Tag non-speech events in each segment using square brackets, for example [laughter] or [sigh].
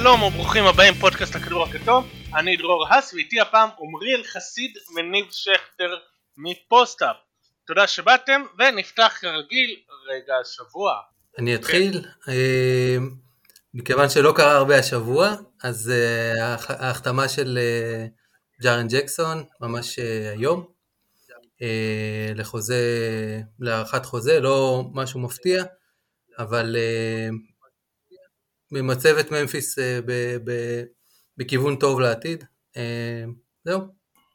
שלום וברוכים הבאים פודקאסט הכדור הכתום. אני דרור האס ואיתי הפעם עמרי אלחסיד וניב שכטר מפוסט-אפ. תודה שבאתם ונפתח כרגיל רגע השבוע. אני אתחיל. אה, מכיוון שלא קרה הרבה השבוע אז אה, ההחתמה של אה, ג'ארן ג'קסון ממש היום. לחוזה, להארכת חוזה, לא משהו מפתיע אבל ממצב את ממפיס אה, בכיוון טוב לעתיד. אה, זהו.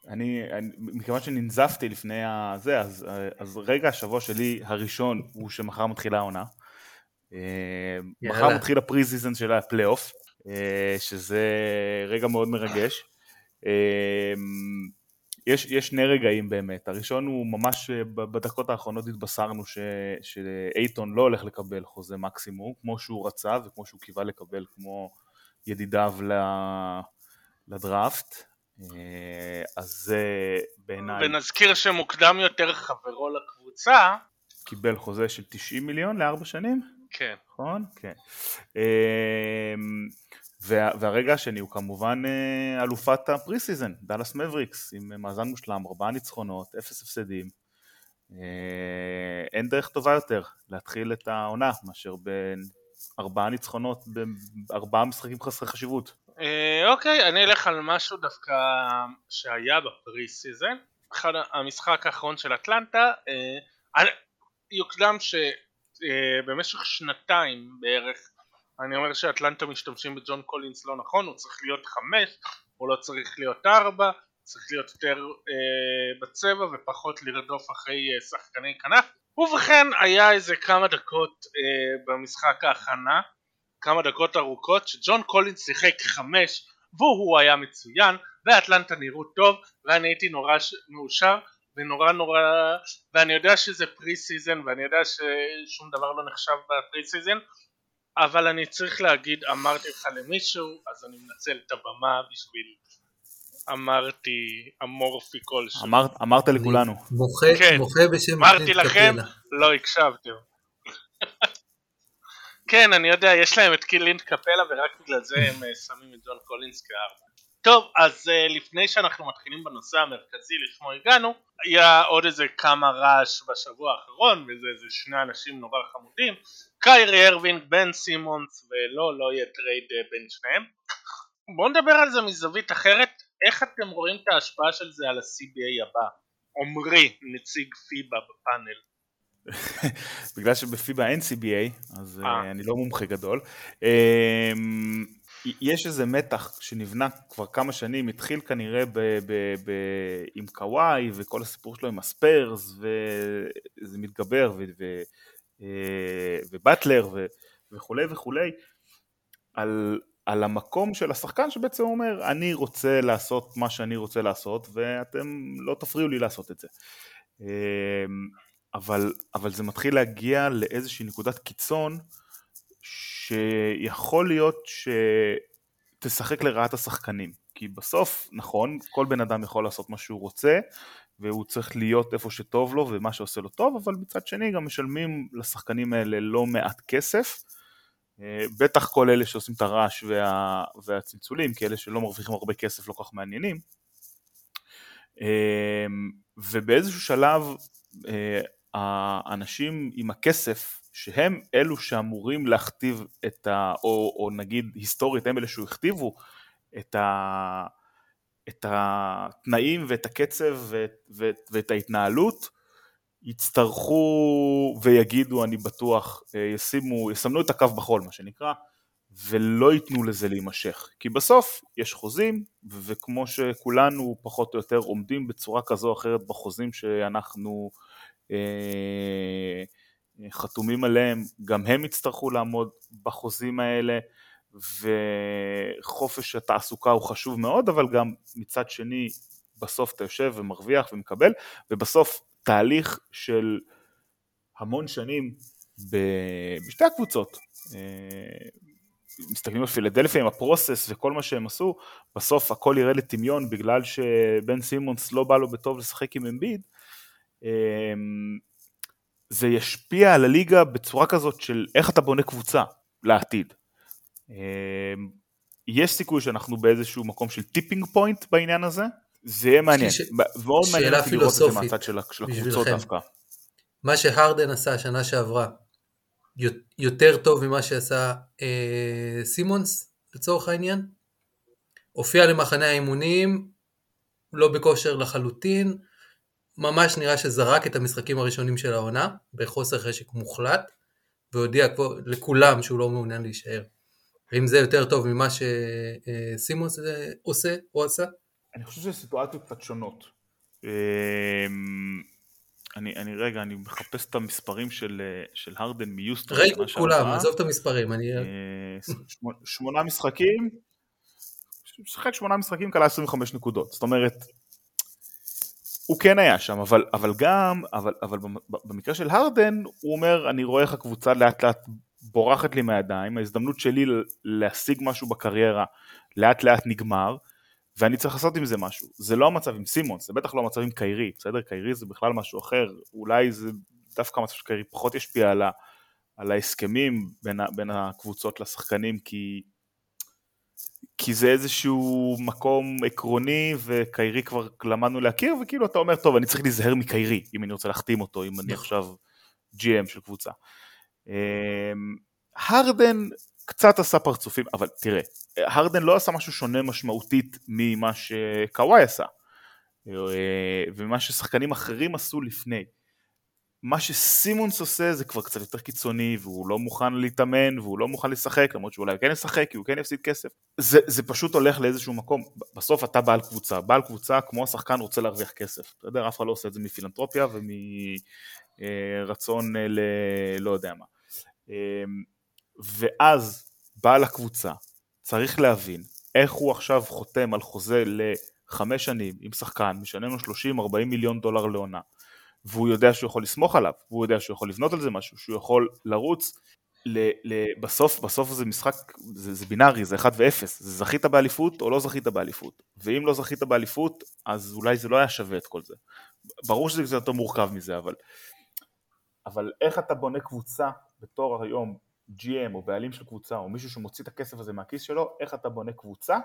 אני, אני מכיוון שננזפתי לפני הזה, אז, אז רגע השבוע שלי הראשון הוא שמחר מתחילה העונה. אה, מחר מתחיל ה pre-season של הפלייאוף, שזה רגע מאוד מרגש. יש, יש שני רגעים באמת, הראשון הוא ממש אה, בדקות האחרונות התבשרנו ש, שאייטון לא הולך לקבל חוזה מקסימום כמו שהוא רצה וכמו שהוא קיווה לקבל כמו ידידיו לדראפט, אה, אז זה בעיניי... ונזכיר שמוקדם יותר חברו לקבוצה קיבל חוזה של 90 מיליון לארבע שנים? כן. נכון? כן. אה, וה, והרגע השני הוא כמובן אה, אלופת ה pre-season, דאלאס מבריקס, עם מאזן מושלם, ארבעה ניצחונות, אפס הפסדים. אה, אין דרך טובה יותר להתחיל את העונה מאשר בין ארבעה ניצחונות בארבעה משחקים חסרי חשיבות. אה, אוקיי, אני אלך על משהו דווקא שהיה ב pre-season. אחד המשחק האחרון של אטלנטה, יוקדם שבמשך שנתיים בערך אני אומר שאטלנטה משתמשים בג'ון קולינס לא נכון, הוא צריך להיות חמש, הוא לא צריך להיות ארבע, צריך להיות יותר אה, בצבע ופחות לרדוף אחרי אה, שחקני כנף. ובכן היה איזה כמה דקות אה, במשחק ההכנה, כמה דקות ארוכות שג'ון קולינס שיחק חמש והוא היה מצוין ואטלנטה נראו טוב ואני הייתי נורא ש... מאושר ונורא נורא ואני יודע שזה pre-season ואני יודע ששום דבר לא נחשב ב pre-season אבל אני צריך להגיד אמרתי לך למישהו אז אני מנצל את הבמה בשביל אמרתי אמורפי כלשהו. אמר, אמרת לכולנו. מוחה, כן, מוחה בשם אמרתי לכם, לא הקשבתם. כן, אני יודע, יש להם את קלינט קפלה ורק בגלל זה הם אה, שמים את ג'ון קולינס כארבע. טוב, אז אה, לפני שאנחנו מתחילים בנושא המרכזי לשמו הגענו, היה עוד איזה כמה רעש בשבוע האחרון, וזה איזה שני אנשים נורא חמודים, קיירי ארווינג, בן סימונס, ולא, לא יהיה trade אה, בין שניהם. בואו נדבר על זה מזווית אחרת, איך אתם רואים את ההשפעה של זה על ה-CBA הבא? עמרי, נציג פיבה בפאנל. [laughs] בגלל שבפיבה אין CBA, אז uh, אני לא מומחה גדול. אמ, יש איזה מתח שנבנה כבר כמה שנים, התחיל כנראה ב, ב, ב, עם קוואי וכל הסיפור שלו עם הספיירס וזה מתגבר ו, ו, אה, ובטלר ו, וכולי וכולי על, על המקום של השחקן שבעצם אומר אני רוצה לעשות מה שאני רוצה לעשות ואתם לא תפריעו לי לעשות את זה אמ, אבל, אבל זה מתחיל להגיע לאיזושהי נקודת קיצון שיכול להיות שתשחק לרעת השחקנים. כי בסוף, נכון, כל בן אדם יכול לעשות מה שהוא רוצה, והוא צריך להיות איפה שטוב לו ומה שעושה לו טוב, אבל מצד שני גם משלמים לשחקנים האלה לא מעט כסף. אה, בטח כל אלה שעושים את הרעש וה, והצלצולים, כי אלה שלא מרוויחים הרבה כסף לא כך מעניינים. אה, ובאיזשהו שלב אה, האנשים עם הכסף שהם אלו שאמורים להכתיב את ה... או, או נגיד היסטורית הם אלה שהכתיבו את, ה, את התנאים ואת הקצב ואת, ואת, ואת ההתנהלות יצטרכו ויגידו אני בטוח, אה, ישימו, יסמנו את הקו בחול מה שנקרא ולא ייתנו לזה להימשך. כי בסוף יש חוזים וכמו שכולנו פחות או יותר עומדים בצורה כזו או אחרת בחוזים שאנחנו אה, חתומים עליהם, גם הם יצטרכו לעמוד בחוזים האלה וחופש התעסוקה הוא חשוב מאוד, אבל גם מצד שני בסוף אתה יושב ומרוויח ומקבל, ובסוף תהליך של המון שנים בשתי הקבוצות, אה, מסתכלים על פילדלפיה עם הפרוסס וכל מה שהם עשו, בסוף הכל ירד לטמיון בגלל שבן סימונס לא בא לו בטוב לשחק עם אמביד, אה, זה ישפיע על הליגה בצורה כזאת של איך אתה בונה קבוצה לעתיד. אמ, יש סיכוי שאנחנו באיזשהו מקום של tipping point בעניין הזה, זה יהיה מעניין, ש... מאוד מעניין שאלה לראות את זה מהצד של של הקבוצות. דווקא. מה שהרדן עשה שנה שעברה יותר טוב ממה שעשה אה, סימונס לצורך העניין. הופיע למחנה האימונים, לא בכושר לחלוטין, ממש נראה שזרק את המשחקים הראשונים של העונה, בחוסר חשק מוחלט, והודיע לכולם שהוא לא מעוניין להישאר. האם זה יותר טוב ממה שסימונס אה, עושה או עשה? אני חושב שזה סיטואציות קצת שונות. אמ, אני, אני רגע, אני מחפש את המספרים של, אה, של הרדן מיוסטון. ראיתי את כולם. עזוב את המספרים, אני... אה, שמונה- משחקים, שיחק שמונה משחקים, כלה 25 נקודות. זאת אומרת, הוא כן היה שם, אבל, אבל גם, אבל, אבל במ- במקרה של הרדן, הוא אומר, אני רואה איך הקבוצה לאט לאט בורחת לי מהידיים, ההזדמנות שלי להשיג משהו בקריירה לאט לאט נגמר, ואני צריך לעשות עם זה משהו. זה לא המצב עם סימונס, זה בטח לא המצב עם קיירי, בסדר? קיירי זה בכלל משהו אחר, אולי זה דווקא המצב של קיירי פחות ישפיע על, ה, על ההסכמים בין, ה, בין הקבוצות לשחקנים, כי, כי זה איזשהו מקום עקרוני, וקיירי כבר למדנו להכיר, וכאילו אתה אומר, טוב, אני צריך להיזהר מקיירי, אם אני רוצה להחתים אותו, אם אני נכון. עכשיו GM של קבוצה. אמ, הרדן קצת עשה פרצופים, אבל תראה, הרדן לא עשה משהו שונה משמעותית ממה שקוואי עשה, אה, ומה ששחקנים אחרים עשו לפני. מה שסימונס עושה זה כבר קצת יותר קיצוני, והוא לא מוכן להתאמן, והוא לא מוכן לשחק, למרות שאולי הוא כן ישחק, כי הוא כן יפסיד כסף. זה, זה פשוט הולך לאיזשהו מקום. בסוף אתה בעל קבוצה. בעל קבוצה, כמו השחקן, רוצה להרוויח כסף. אתה יודע, אף אחד לא עושה את זה מפילנטרופיה ומרצון ל... לא יודע מה. אמ, ואז בעל הקבוצה צריך להבין איך הוא עכשיו חותם על חוזה לחמש שנים עם שחקן, משלם לו 30-40 מיליון דולר לעונה, והוא יודע שהוא יכול לסמוך עליו, והוא יודע שהוא יכול לבנות על זה משהו, שהוא יכול לרוץ, ל, ל, בסוף, בסוף זה משחק, זה, זה בינארי, זה 1 ו-0, זה זכית באליפות או לא זכית באליפות, ואם לא זכית באליפות, אז אולי זה לא היה שווה את כל זה. ברור שזה קצת יותר מורכב מזה, אבל, אבל איך אתה בונה קבוצה בתור היום GM או בעלים של קבוצה או מישהו שמוציא את הכסף הזה מהכיס שלו, איך אתה בונה קבוצה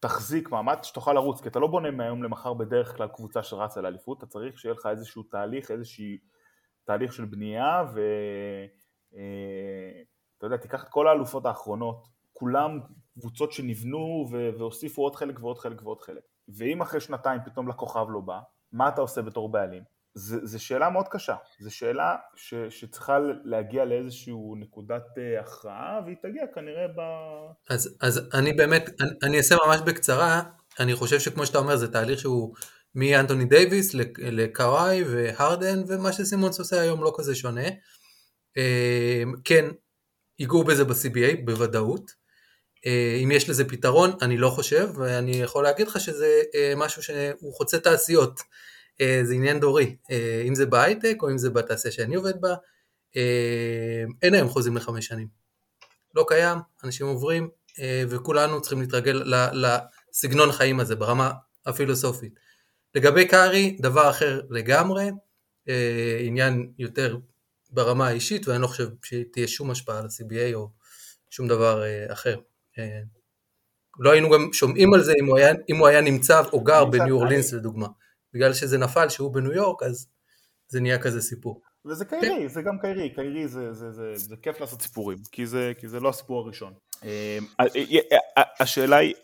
שתחזיק מעמד שתוכל לרוץ, כי אתה לא בונה מהיום למחר בדרך כלל קבוצה שרצה לאליפות, אתה צריך שיהיה לך איזשהו תהליך, איזשהו תהליך של בנייה ואתה יודע, תיקח את כל האלופות האחרונות, כולם קבוצות שנבנו ו- והוסיפו עוד חלק ועוד חלק ועוד חלק. ואם אחרי שנתיים פתאום לכוכב לא בא, מה אתה עושה בתור בעלים? זו שאלה מאוד קשה, זו שאלה ש, שצריכה להגיע לאיזושהי נקודת uh, הכרעה, והיא תגיע כנראה ב... אז, אז אני באמת, אני, אני אעשה ממש בקצרה, אני חושב שכמו שאתה אומר זה תהליך שהוא מאנטוני דייוויס לקוואי והרדן, ומה שסימונס עושה היום לא כזה שונה. אה, כן, ייגעו בזה ב-CBA בוודאות. אה, אם יש לזה פתרון, אני לא חושב, ואני יכול להגיד לך שזה אה, משהו שהוא חוצה תעשיות. זה עניין דורי, אם זה בהייטק או אם זה בתעשייה שאני עובד בה, אין היום חוזים לחמש שנים. לא קיים, אנשים עוברים, וכולנו צריכים להתרגל לסגנון חיים הזה ברמה הפילוסופית. לגבי קארי, דבר אחר לגמרי, עניין יותר ברמה האישית, ואני לא חושב שתהיה שום השפעה על ה-CBA או שום דבר אחר. לא היינו גם שומעים על זה אם הוא היה, אם הוא היה נמצא או גר בניו אורלינס לדוגמה. בגלל שזה נפל שהוא בניו יורק, אז זה נהיה כזה סיפור. וזה קיירי, זה גם קיירי, קיירי זה, זה, זה, זה כיף לעשות סיפורים, כי זה, כי זה לא הסיפור הראשון. השאלה היא,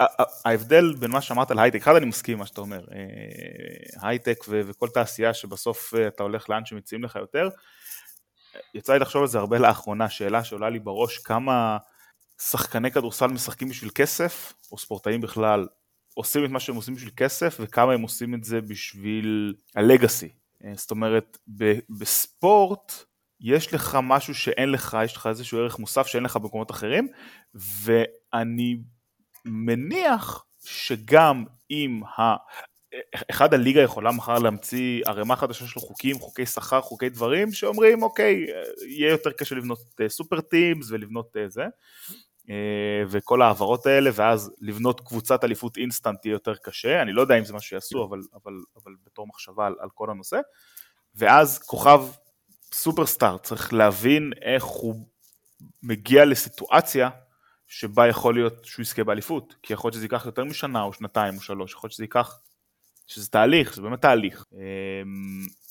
ההבדל בין מה שאמרת על הייטק, אחד אני מסכים עם מה שאתה אומר, הייטק וכל תעשייה שבסוף אתה הולך לאן שמציעים לך יותר, יצא לי לחשוב על זה הרבה לאחרונה, שאלה שעולה לי בראש, כמה שחקני כדורסל משחקים בשביל כסף, או ספורטאים בכלל, עושים את מה שהם עושים בשביל כסף, וכמה הם עושים את זה בשביל הלגאסי. זאת אומרת, בספורט יש לך משהו שאין לך, יש לך איזשהו ערך מוסף שאין לך במקומות אחרים, ואני מניח שגם אם ה... אחד הליגה יכולה מחר להמציא ערימה חדשה של חוקים, חוקי שכר, חוקי דברים, שאומרים אוקיי, יהיה יותר קשה לבנות super teams ולבנות זה, וכל ההעברות האלה, ואז לבנות קבוצת אליפות אינסטנט יהיה יותר קשה, אני לא יודע אם זה מה שיעשו, אבל, אבל, אבל בתור מחשבה על, על כל הנושא, ואז כוכב superstar צריך להבין איך הוא מגיע לסיטואציה שבה יכול להיות שהוא יזכה באליפות, כי יכול להיות שזה ייקח יותר משנה או שנתיים או שלוש, יכול להיות שזה ייקח, שזה תהליך, זה באמת תהליך. אמ,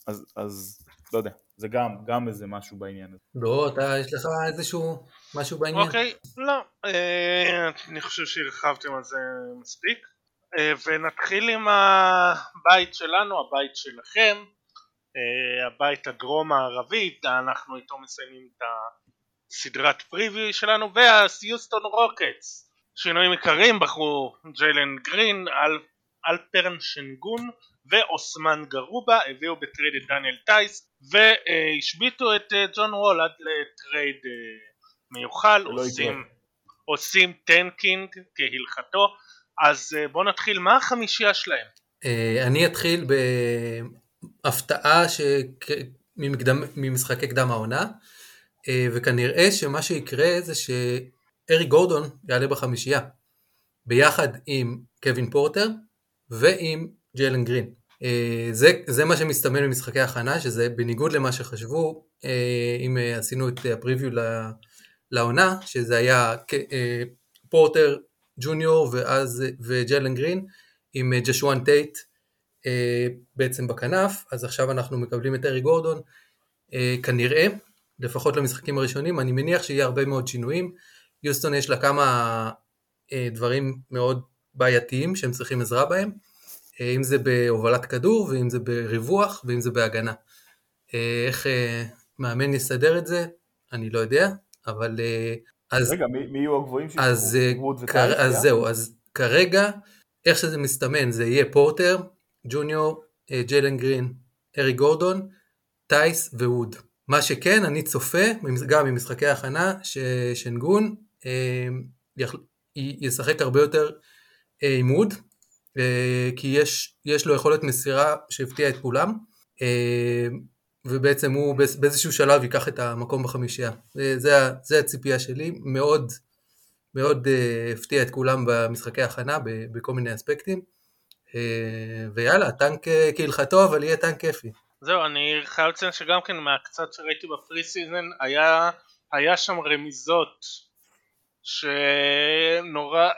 אז, אז לא יודע, זה גם, גם איזה משהו בעניין הזה. לא, אתה, יש לך איזשהו משהו בעניין? אוקיי, לא, אה, אני חושב שהרחבתם על זה מספיק. אה, ונתחיל עם הבית שלנו, הבית שלכם, אה, הבית הדרום מערבי, אנחנו איתו מסיימים את הסדרת preview שלנו, יוסטון רוקטס. שינויים עיקריים בחרו ג'יילן גרין, אל, אלפרן שנגון ואוסמן גרובה, הביאו ב trade את דניאל טייס, והשביתו את אה, ג'ון וול עד ל trade מיוחל, עושים, עושים tanking כהלכתו. אז בואו נתחיל, מה החמישייה שלהם? אני אתחיל בהפתעה ממקדם, ממשחקי קדם העונה, וכנראה שמה שיקרה זה שארי גורדון יעלה בחמישייה, ביחד עם קווין פורטר ועם ג'לן גרין. זה, זה מה שמסתמן במשחקי הכנה, שזה בניגוד למה שחשבו, אם עשינו את הפריוויו לעונה, שזה היה פורטר, ג'וניור ואז וג'לן גרין עם ג'שואן טייט אה, בעצם בכנף, אז עכשיו אנחנו מקבלים את ארי גורדון, אה, כנראה, לפחות למשחקים הראשונים, אני מניח שיהיה הרבה מאוד שינויים, יוסטון יש לה כמה אה, דברים מאוד בעייתיים שהם צריכים עזרה בהם, אם זה בהובלת כדור ואם זה בריווח ואם זה בהגנה. איך מאמן יסדר את זה, אני לא יודע, אבל אז, רגע, מי, מי יהיו הגבוהים שישחקו? אז, כר, אז זהו, אז כרגע, איך שזה מסתמן, זה יהיה פורטר, ג'וניור, אה, ג'יילן גרין, ארי גורדון, טייס ווד. מה שכן, אני צופה, גם ממשחקי ההכנה, ששנגון אה, ישחק הרבה יותר אה, עם ווד, אה, כי יש, יש לו יכולת מסירה שהפתיע את כולם. אה, ובעצם הוא באיזשהו שלב ייקח את המקום בחמישייה. זה, זה הציפייה שלי, מאוד מאוד אה, הפתיע את כולם במשחקי הכנה בכל מיני אספקטים. ויאללה, טנק כהלכתו, אבל יהיה טנק כיפי. זהו, אני חייב לציין שגם כן מהקצת שראיתי ב preseason, היה, היה שם רמיזות שנורא,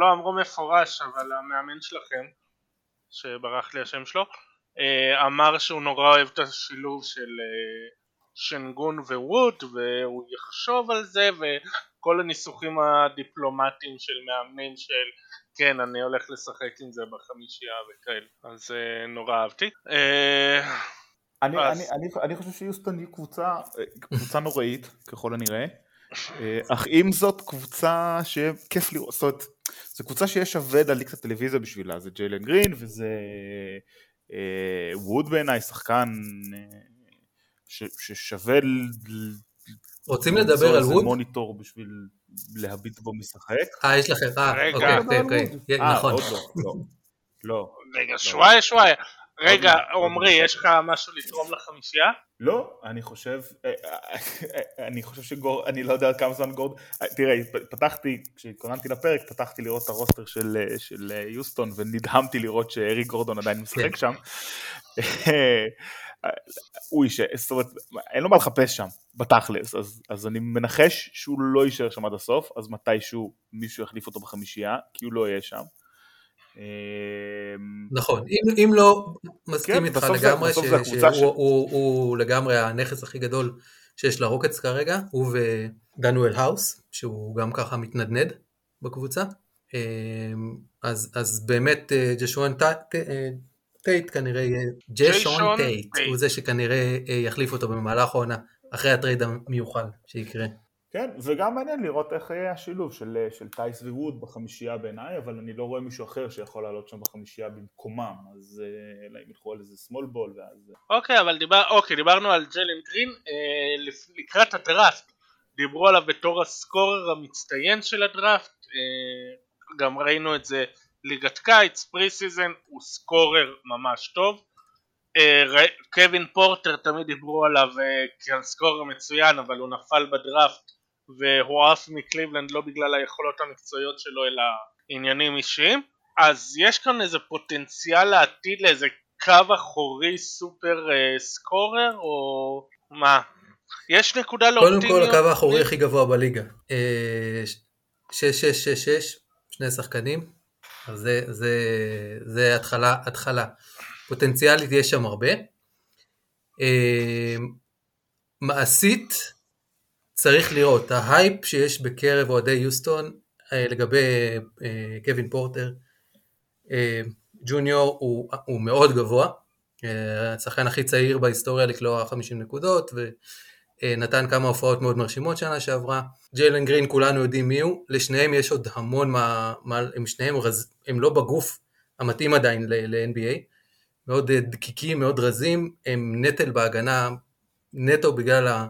לא אמרו מפורש, אבל המאמן שלכם, שברח לי השם שלו, אה, אמר שהוא נורא אוהב את השילוב של אה, שנגון ווד והוא יחשוב על זה וכל הניסוחים הדיפלומטיים של מאמנים של כן אני הולך לשחק עם זה בחמישייה וכאלה. אז אה, נורא אהבתי. אני, אז... אני, אני, אני חושב שיוסטון היא קבוצה, קבוצה נוראית ככל הנראה אך עם זאת קבוצה שכיף לראות, זאת אומרת זו קבוצה שיש שווה להדליק את הטלוויזיה בשבילה, זה ג'יילן גרין וזה אה, ווד בעיניי שחקן אה, ששווה רוצים לדבר על ווד? מוניטור בשביל להביט בו משחק. אה, יש לכם, אה, אוקיי, אוקיי, אוקיי, נכון. עוד לא, לא. [laughs] לא. רגע, שוואיה, שוואיה. רגע, עמרי, יש לך משהו לתרום לחמישייה? לא, אני חושב, אני חושב שגור, אני לא יודע כמה זמן גורד, תראה, פתחתי, כשהתכוננתי לפרק, פתחתי לראות את הרוסטר של, של יוסטון, ונדהמתי לראות שארי גורדון עדיין משחק כן. שם. הוא יישאר, זאת אומרת, אין לו מה לחפש שם, בתכלס, אז, אז אני מנחש שהוא לא יישאר שם עד הסוף, אז מתישהו מישהו יחליף אותו בחמישייה, כי הוא לא יהיה שם. אמ, נכון, אם, אם לא מסכים כן, איתך לגמרי שהוא לגמרי הנכס הכי גדול שיש לרוקטס כרגע, הוא ודנואל האוס, שהוא גם ככה מתנדנד בקבוצה, אמ, אז, אז באמת אה, ג'שואן אה, טייט כנראה יהיה, ג'שון טייט, הוא זה שכנראה אה, יחליף אותו במהלך העונה, אחרי ה trade המיוחל שיקרה. כן, וגם מעניין לראות איך יהיה השילוב של, של טייס וווד בחמישייה בעיניי, אבל אני לא רואה מישהו אחר שיכול לעלות שם בחמישייה במקומם, אז אה, אלא אם ילכו על איזה small ball ואז... אוקיי, אבל דיבר, אוקיי, דיברנו על ג'יילן גרין, אה, לקראת הדראפט, דיברו עליו בתור ה scorer המצטיין של הדראפט, אה, גם ראינו את זה ליגת קיץ, preseason, הוא scorer ממש טוב. אה, קווין פורטר תמיד דיברו עליו אה, כעל scorer מצוין אבל הוא נפל בדראפט והוא עף מקליבלנד לא בגלל היכולות המקצועיות שלו אלא עניינים אישיים אז יש כאן איזה פוטנציאל לעתיד לאיזה קו אחורי סופר אה, scorer או מה? יש נקודה לאופטימיות? קודם כל הקו האחורי הכי גבוה בליגה אה, 6-6-6-6, שני שחקנים, אז זה, זה, זה התחלה, התחלה. פוטנציאלית יש שם הרבה. אה, מעשית, צריך לראות, ההייפ שיש בקרב אוהדי יוסטון אה, לגבי אה, קווין פורטר ג'וניור הוא, הוא מאוד גבוה, השחקן הכי צעיר בהיסטוריה לקלוע 50 נקודות ונתן כמה הופעות מאוד מרשימות שנה שעברה. ג'יילן גרין כולנו יודעים מי הוא, לשניהם יש עוד המון מה, מה הם שניהם רז, הם לא בגוף המתאים עדיין ל-NBA, מאוד דקיקים, מאוד רזים, הם נטל בהגנה נטו בגלל, ה,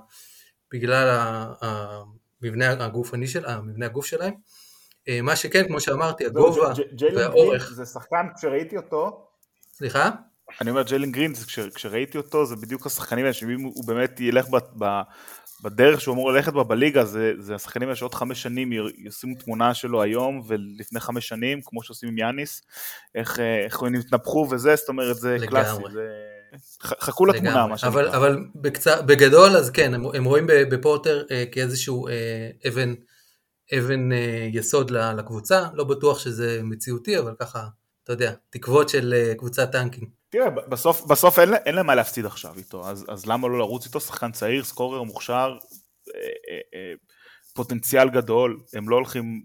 בגלל המבנה הגופני של, המבנה הגוף שלהם. אה, מה שכן, כמו שאמרתי, הגובה והאורך. זה שחקן, כשראיתי אותו... סליחה? אני אומר ג'יילן גרין, כשראיתי אותו, זה בדיוק השחקנים האלה, שאם הוא באמת ילך בדרך שהוא אמור ללכת בה בליגה, זה, זה השחקנים האלה שעוד חמש שנים ישימו תמונה שלו היום ולפני חמש שנים, כמו שעושים עם יאניס, איך, אה, איך הם התנפחו וזה, זאת אומרת, זה לגמרי. קלאסי. זה... חכו לתמונה, מה שנקרא. אבל, אבל בקצר, בגדול, אז כן, הם, הם רואים בפורטר אה, כאיזשהו אה, אבן, אבן אה, יסוד לקבוצה, לא בטוח שזה מציאותי, אבל ככה, אתה יודע, תקוות של אה, קבוצת טנקים. תראה, בסוף, בסוף אין, אין להם מה להפסיד עכשיו איתו, אז, אז למה לא לרוץ איתו? שחקן צעיר, סקורר מוכשר, אה, אה, אה, פוטנציאל גדול, הם לא הולכים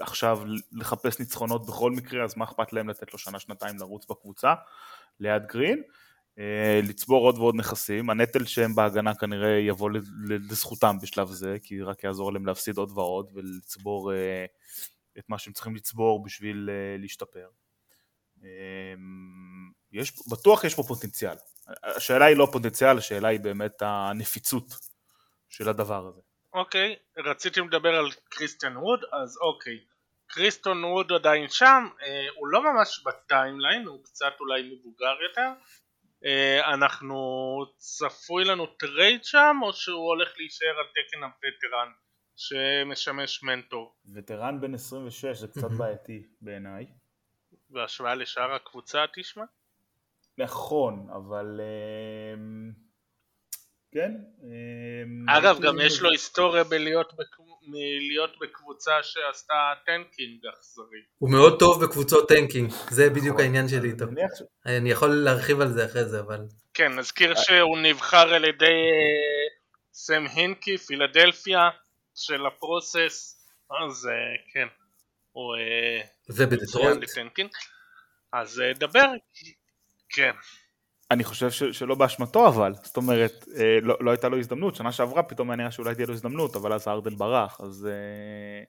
עכשיו לחפש ניצחונות בכל מקרה, אז מה אכפת להם לתת לו שנה-שנתיים לרוץ בקבוצה ליד גרין? אה, לצבור עוד ועוד נכסים, הנטל שהם בהגנה כנראה יבוא לזכותם בשלב זה, כי רק יעזור להם להפסיד עוד ועוד ולצבור אה, את מה שהם צריכים לצבור בשביל אה, להשתפר. יש, בטוח יש פה פוטנציאל. השאלה היא לא פוטנציאל, השאלה היא באמת הנפיצות של הדבר הזה. אוקיי, okay, רציתם לדבר על קריסטיאן ווד, אז אוקיי. קריסטיאן ווד עדיין שם, אה, הוא לא ממש ב timeline, הוא קצת אולי מבוגר יותר. אה, אנחנו, צפוי לנו trade שם, או שהוא הולך להישאר על תקן ה veteran שמשמש מנטור? veteran בן 26 זה קצת בעייתי בעיניי. בהשוואה לשאר הקבוצה תשמע? נכון, אבל אמ, כן. אמ, אגב, גם יש לו היסטוריה בלהיות מלהיות בקבוצה שעשתה tanking אכזרי. הוא מאוד טוב בקבוצות tanking, זה בדיוק העניין שלי איתו. אני יכול להרחיב על זה אחרי זה, אבל... כן, נזכיר שהוא נבחר על ידי אה, סם הינקי, פילדלפיה, של ה process, אז אה, כן, הוא... אה, ובדטרויט. אז דבר, כן. אני חושב ש, שלא באשמתו אבל, זאת אומרת, אה, לא, לא הייתה לו הזדמנות, שנה שעברה פתאום היה נראה שאולי תהיה לו הזדמנות, אבל אז הרדן ברח, אז... אה,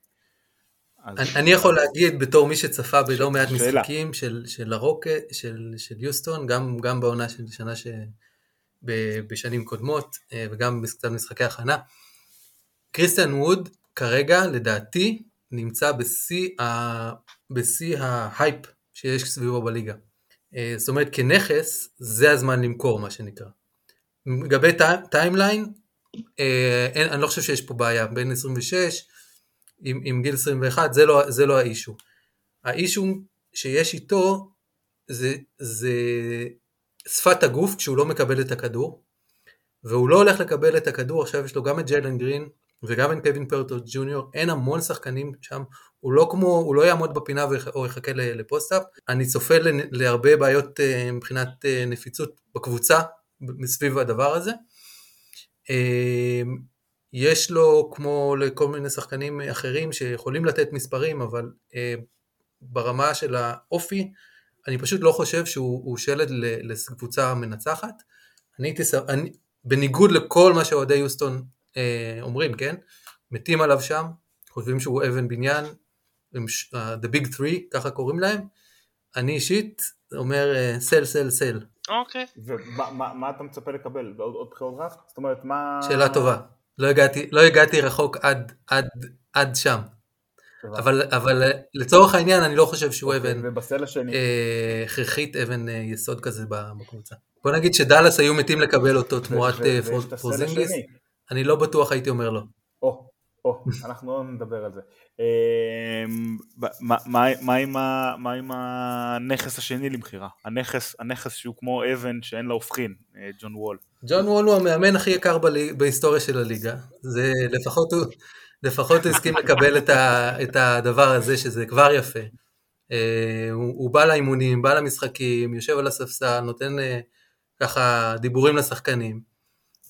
אז... אני, אני יכול להגיד בתור מי שצפה בלא מעט שאלה. משחקים של, של הרוקט, של, של יוסטון, גם, גם בעונה של שנה ש... ב, בשנים קודמות, אה, וגם קצת משחקי הכנה, קריסטיאן ווד כרגע לדעתי נמצא בשיא, ה... בשיא ההייפ שיש סביבו בליגה. אה, זאת אומרת כנכס זה הזמן למכור מה שנקרא. לגבי timeline אה, אני לא חושב שיש פה בעיה בין 26 עם, עם גיל 21 זה לא, זה לא האישו. האישו שיש איתו זה, זה שפת הגוף כשהוא לא מקבל את הכדור והוא לא הולך לקבל את הכדור עכשיו יש לו גם את ג'יילן גרין וגם את קווין פרטו ג'וניור, אין המון שחקנים שם, הוא לא כמו, הוא לא יעמוד בפינה או יחכה לפוסט-אפ, אני צופה להרבה בעיות אה, מבחינת אה, נפיצות בקבוצה מסביב הדבר הזה. אה, יש לו כמו לכל מיני שחקנים אחרים שיכולים לתת מספרים, אבל ברמה של האופי, אני פשוט לא חושב שהוא שלד לקבוצה מנצחת. אני הייתי, בניגוד לכל מה שאוהדי יוסטון אומרים, כן? מתים עליו שם, חושבים שהוא אבן בניין, the big three, ככה קוראים להם. אני אישית אומר sell sell sell. אוקיי. ומה אתה מצפה לקבל? עוד, עוד בחירות דראפט? זאת אומרת, מה... שאלה טובה. לא הגעתי, לא הגעתי רחוק עד, עד, עד שם. אבל, אבל אה, לצורך העניין אני לא חושב שהוא אוקיי, אבן אה, הכרחית, אבן אה, יסוד כזה בקבוצה. בוא נגיד שדאלאס היו מתים לקבל אותו תמורת פורזינגיס. אני לא בטוח הייתי אומר לו. או, אנחנו לא נדבר על זה. אמ, מה עם הנכס השני למכירה? הנכס שהוא כמו אבן שאין לה הופכין, אה, ג'ון וול. ג'ון וול הוא המאמן הכי יקר בהיסטוריה של הליגה. זה לפחות הוא, לפחות הוא הסכים לקבל את, ה, את הדבר הזה, שזה כבר יפה. אה, הוא, הוא בא לאימונים, בא למשחקים, יושב על הספסל, נותן אה, ככה דיבורים לשחקנים.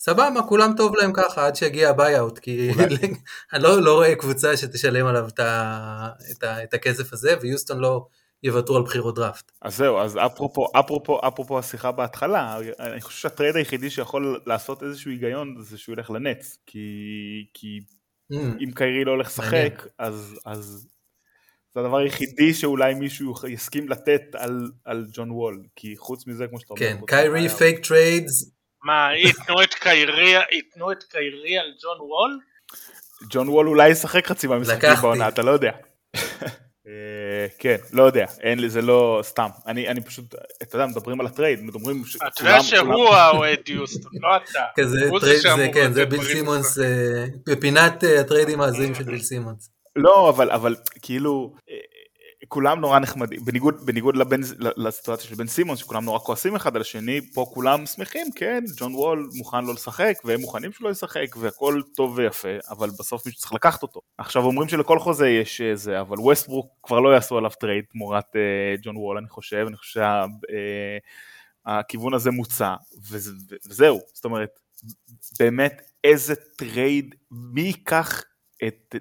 סבבה, כולם טוב להם ככה עד שיגיע ה buyout, כי [laughs] אני לא, לא רואה קבוצה שתשלם עליו את, ה, את, ה, את הכסף הזה, ויוסטון לא יוותרו על בחירות דראפט. אז זהו, אז אפרופו, אפרופו, אפרופו השיחה בהתחלה, אני חושב שהטרייד היחידי שיכול לעשות איזשהו היגיון זה שהוא ילך לנטס, כי, כי mm. אם קיירי לא הולך לשחק, אז, אז זה הדבר היחידי שאולי מישהו יסכים לתת על, על ג'ון וול, כי חוץ מזה, כמו שאתה אומר... כן, קיירי fake trades. מה, ייתנו את קיירי, ייתנו את קיירי על ג'ון וול? ג'ון וול אולי ישחק חצי מהמשחקים בעונה, אתה לא יודע. אה, כן, לא יודע, אין לי, זה לא סתם, אני, אני פשוט, אתה יודע, מדברים על הטרייד, מדברים ש... אתה יודע שהוא האוהד יוסטון, לא אתה. כזה טרייד, זה כן, זה ביל סימונס, אה, בפינת אה, הטריידים ההזויים של ביל סימונס. לא, אבל, אבל כאילו, כולם נורא נחמדים, בניגוד, בניגוד לבן, לסיטואציה של בן סימונס, שכולם נורא כועסים אחד על השני, פה כולם שמחים, כן, ג'ון וול מוכן לא לשחק, והם מוכנים שלא ישחק, והכל טוב ויפה, אבל בסוף מישהו צריך לקחת אותו. עכשיו אומרים שלכל חוזה יש אה, זה, אבל ווסטברוק כבר לא יעשו עליו טרייד תמורת uh, ג'ון וול, אני חושב, אני חושב שהכיוון uh, הזה מוצה, וזה, וזהו, זאת אומרת, באמת איזה טרייד, מי ייקח את...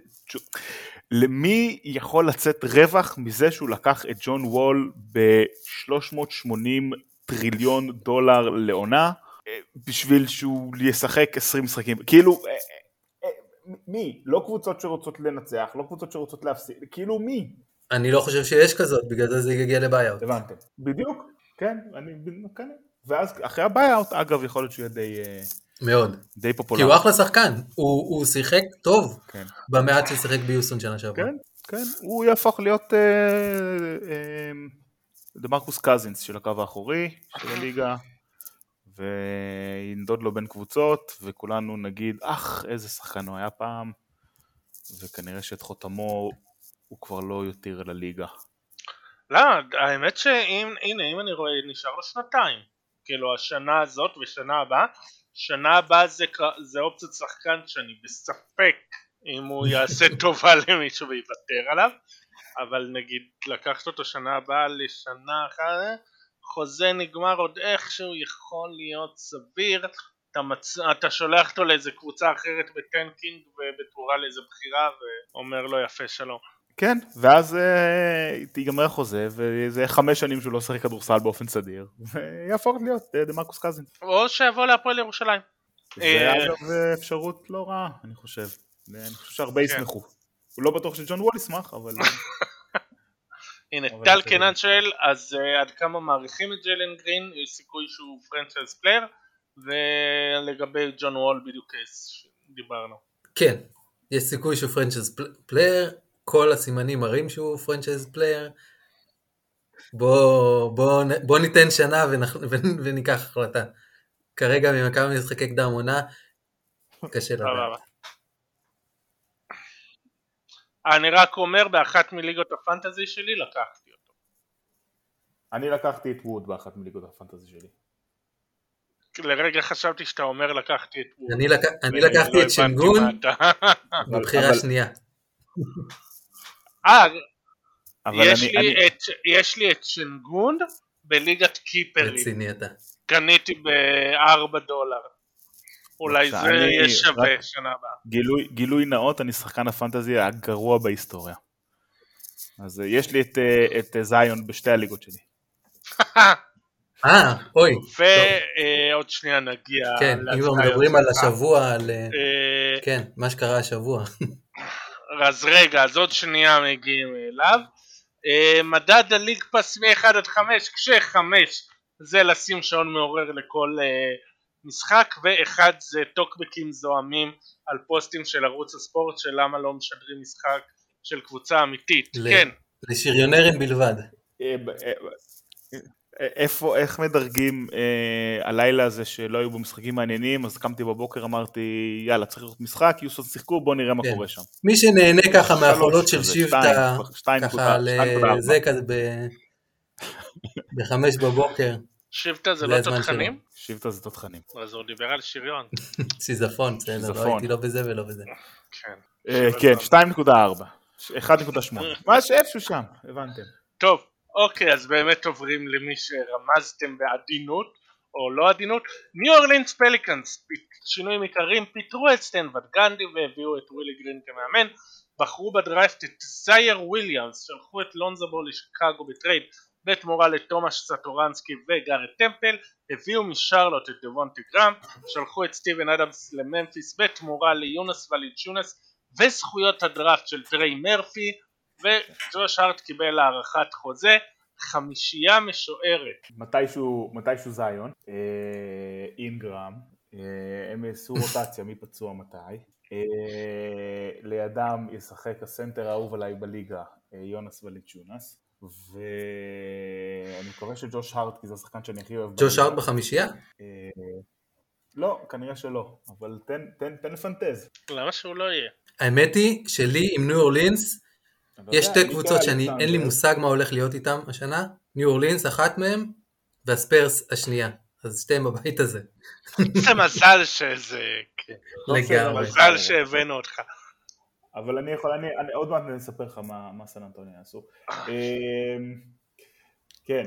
למי יכול לצאת רווח מזה שהוא לקח את ג'ון וול ב-380 טריליון דולר לעונה אה, בשביל שהוא ישחק 20 משחקים? כאילו, אה, אה, מי? לא קבוצות שרוצות לנצח, לא קבוצות שרוצות להפסיד, כאילו מי? אני לא חושב שיש כזאת, בגלל זה זה יגיע לבעיות. הבנתם. בדיוק, כן, אני, כן. ואז אחרי הבעיות, אגב, יכול להיות שהוא יהיה די... מאוד. די פופולרי. כי הוא אחלה שחקן, הוא, הוא שיחק טוב כן. במעט ששיחק ביוסטון שנה שעברה. כן, כן, הוא יהפוך להיות אה, אה, דה מרקוס קזינס של הקו האחורי של הליגה, וינדוד לו בין קבוצות, וכולנו נגיד, אך, איזה שחקן הוא היה פעם, וכנראה שאת חותמו הוא כבר לא יותיר לליגה. לא, האמת שאם, הנה, אם אני רואה, נשאר לו שנתיים. כאילו השנה הזאת ושנה הבאה, שנה הבאה זה, זה אופציית שחקן שאני בספק אם הוא יעשה [laughs] טובה למישהו ויוותר עליו אבל נגיד לקחת אותו שנה הבאה לשנה אחת חוזה נגמר עוד איכשהו יכול להיות סביר. אתה, מצ... אתה שולח אותו לאיזה קבוצה אחרת ב tanking ובתמורה לאיזה בחירה ואומר לו יפה שלום כן, ואז אה, תיגמר החוזה, וזה חמש שנים שהוא לא שחק כדורסל באופן סדיר, ויהפוך להיות אה, דה מרקוס קזין. או שיבוא להפועל ירושלים. זה אה, אגב אפשרות לא רעה, אני חושב. אני חושב שהרבה כן. ישמחו. הוא לא בטוח שג'ון וול ישמח, אבל... [laughs] הנה, טל קנן שואל, אז עד כמה מעריכים את ג'לן גרין, יש סיכוי שהוא franchise player, ולגבי ג'ון וול בדיוק דיברנו. כן, יש סיכוי שהוא franchise player, כל הסימנים מראים שהוא franchise player, בוא, בוא, בוא ניתן שנה ונח, וניקח החלטה. כרגע ממכבי משחקי קדם עונה, קשה לדעת. אני רק אומר, באחת מליגות הפנטזי שלי לקחתי אותו. אני לקחתי את ווד באחת מליגות הפנטזי שלי. לרגע חשבתי שאתה אומר לקחתי את ווד. אני, לק... אני לקחתי לא את שנגון בבחירה שנייה. אה, יש, אני, יש לי את שנגון בליגת קיפרים. רציני אתה. קניתי ב-4 דולר. אולי זה יהיה שווה שנה הבאה. גילוי, גילוי נאות, אני שחקן הפנטזי הגרוע בהיסטוריה. אז אה, יש לי את, אה, את אה, זיון בשתי הליגות שלי. [laughs] אה, אוי. ועוד שנייה נגיע. כן, אם כבר מדברים על השבוע, על... כן, מה שקרה השבוע. [laughs] אז רגע, אז עוד שנייה מגיעים אליו. Uh, מדד הליג פס מ-1 עד 5, כש-5 זה לשים שעון מעורר לכל uh, משחק, ואחד זה טוקבקים זוהמים על פוסטים של ערוץ הספורט של למה לא משדרים משחק של קבוצה אמיתית. ל- כן. לשריונרים בלבד. אה, איפה, איך מדרגים אה, הלילה הזה שלא היו בו משחקים מעניינים, אז קמתי בבוקר, אמרתי, יאללה, צריך לראות משחק, יוסוף שיחקו, בוא נראה מה כן. קורה שם. מי שנהנה ככה מהחולות של שבטה, ככה לזה כזה בחמש בבוקר. שבטה זה לא תותחנים? שבטה זה תותחנים. אז הוא דיבר על שריון. [laughs] שיזפון, בסדר, לא. הייתי לא בזה ולא בזה. כן. אה, כן, 2.4. 1.8. [laughs] מה שאיפשהו שם, הבנתם. טוב, אוקיי, אז באמת עוברים למי שרמזתם בעדינות, או לא עדינות. ניו אורלינס פליקאנס, שינויים עיקריים, פיטרו את סטן ואן גנדי והביאו את ווילי גרין כמאמן. בחרו בדראפט את זייר וויליאמס, שלחו את לונזו בול לשיקגו בטרייד בתמורה לתומאש סטוראנסקי וגארט טמפל, הביאו משרלוט את דוונטי גרם, שלחו את סטיבן אדמס לממפיס בתמורה ליונס ולנצ'ונס וזכויות הדראפט של טריי מרפי וג'וש הארט קיבל הארכת חוזה, חמישייה משוערת. מתישהו, מתישהו זיון, אה, אינגרם, אה, הם יעשו [laughs] רוטציה מי פצוע מתי, אה, לידם ישחק הסנטר האהוב עליי בליגה, אה, יונס וליצ'ונס, ואני מקווה שג'וש הארט, כי זה השחקן שאני הכי אוהב. ג'וש. הארט בחמישייה? אה, לא, כנראה שלא, אבל תן, תן, תן לפנטז. למה שהוא לא יהיה? האמת היא שלי עם ניו אורלינס יש שתי קבוצות שאני אין לי מושג מה הולך להיות איתם השנה, ניו אורלינס אחת מהם והספיירס השנייה, אז שתיהם בבית הזה. זה מזל שזה... כן. לא לגמרי. מזל שהבאנו אותך. אבל אני יכול, אני, אני עוד מעט אספר לך מה, מה סן אנטוניה עשו. אמ, כן,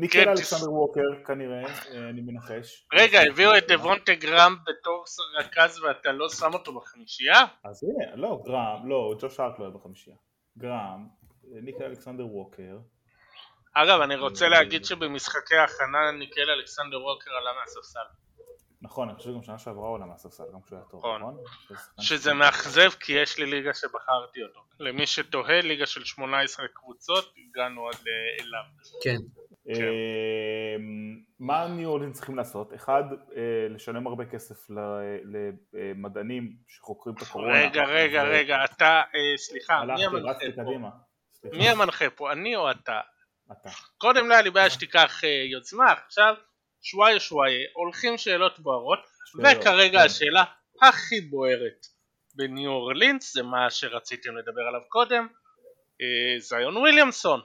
ניקל כן, אלכסנדר ווקר כנראה, אה, אני מנחש. רגע, הביאו את דוונטה גרם בתור רכז ואתה לא שם אותו בחמישייה? אז הנה, לא, גרם, לא, ג'וש הארט לא היה בחמישייה. גרם, אה, ניקל אלכסנדר ווקר, אגב, אני רוצה להגיד שבמשחקי ההכנה ניקל אלכסנדר ווקר עלה מהספסל. נכון, אני חושב גם שנה שעברה הוא עלה מהספסל, גם כשהוא היה טוב, נכון. נכון? שזה מאכזב כי יש לי ליגה שבחרתי אותו. למי שתוהה, ליגה של 18 קבוצות, הגענו עד אה, אליו. כן. אמ, מה ניו אורלין צריכים לעשות? אחד, אה, לשלם הרבה כסף למדענים שחוקרים את הקורונה. רגע, רגע, ו- רגע, אתה, אה, סליחה, מי המנחה פה? מי המנחה פה, אני או אתה? אתה. קודם לא היה לי בעיה שתיקח אה, יוזמה, עכשיו שוואיה שוואיה, הולכים שאלות בוערות, שאלות, וכרגע כן. השאלה הכי בוערת בניו אורלינס, זה מה שרציתם לדבר עליו קודם, זיון וויליאמסון,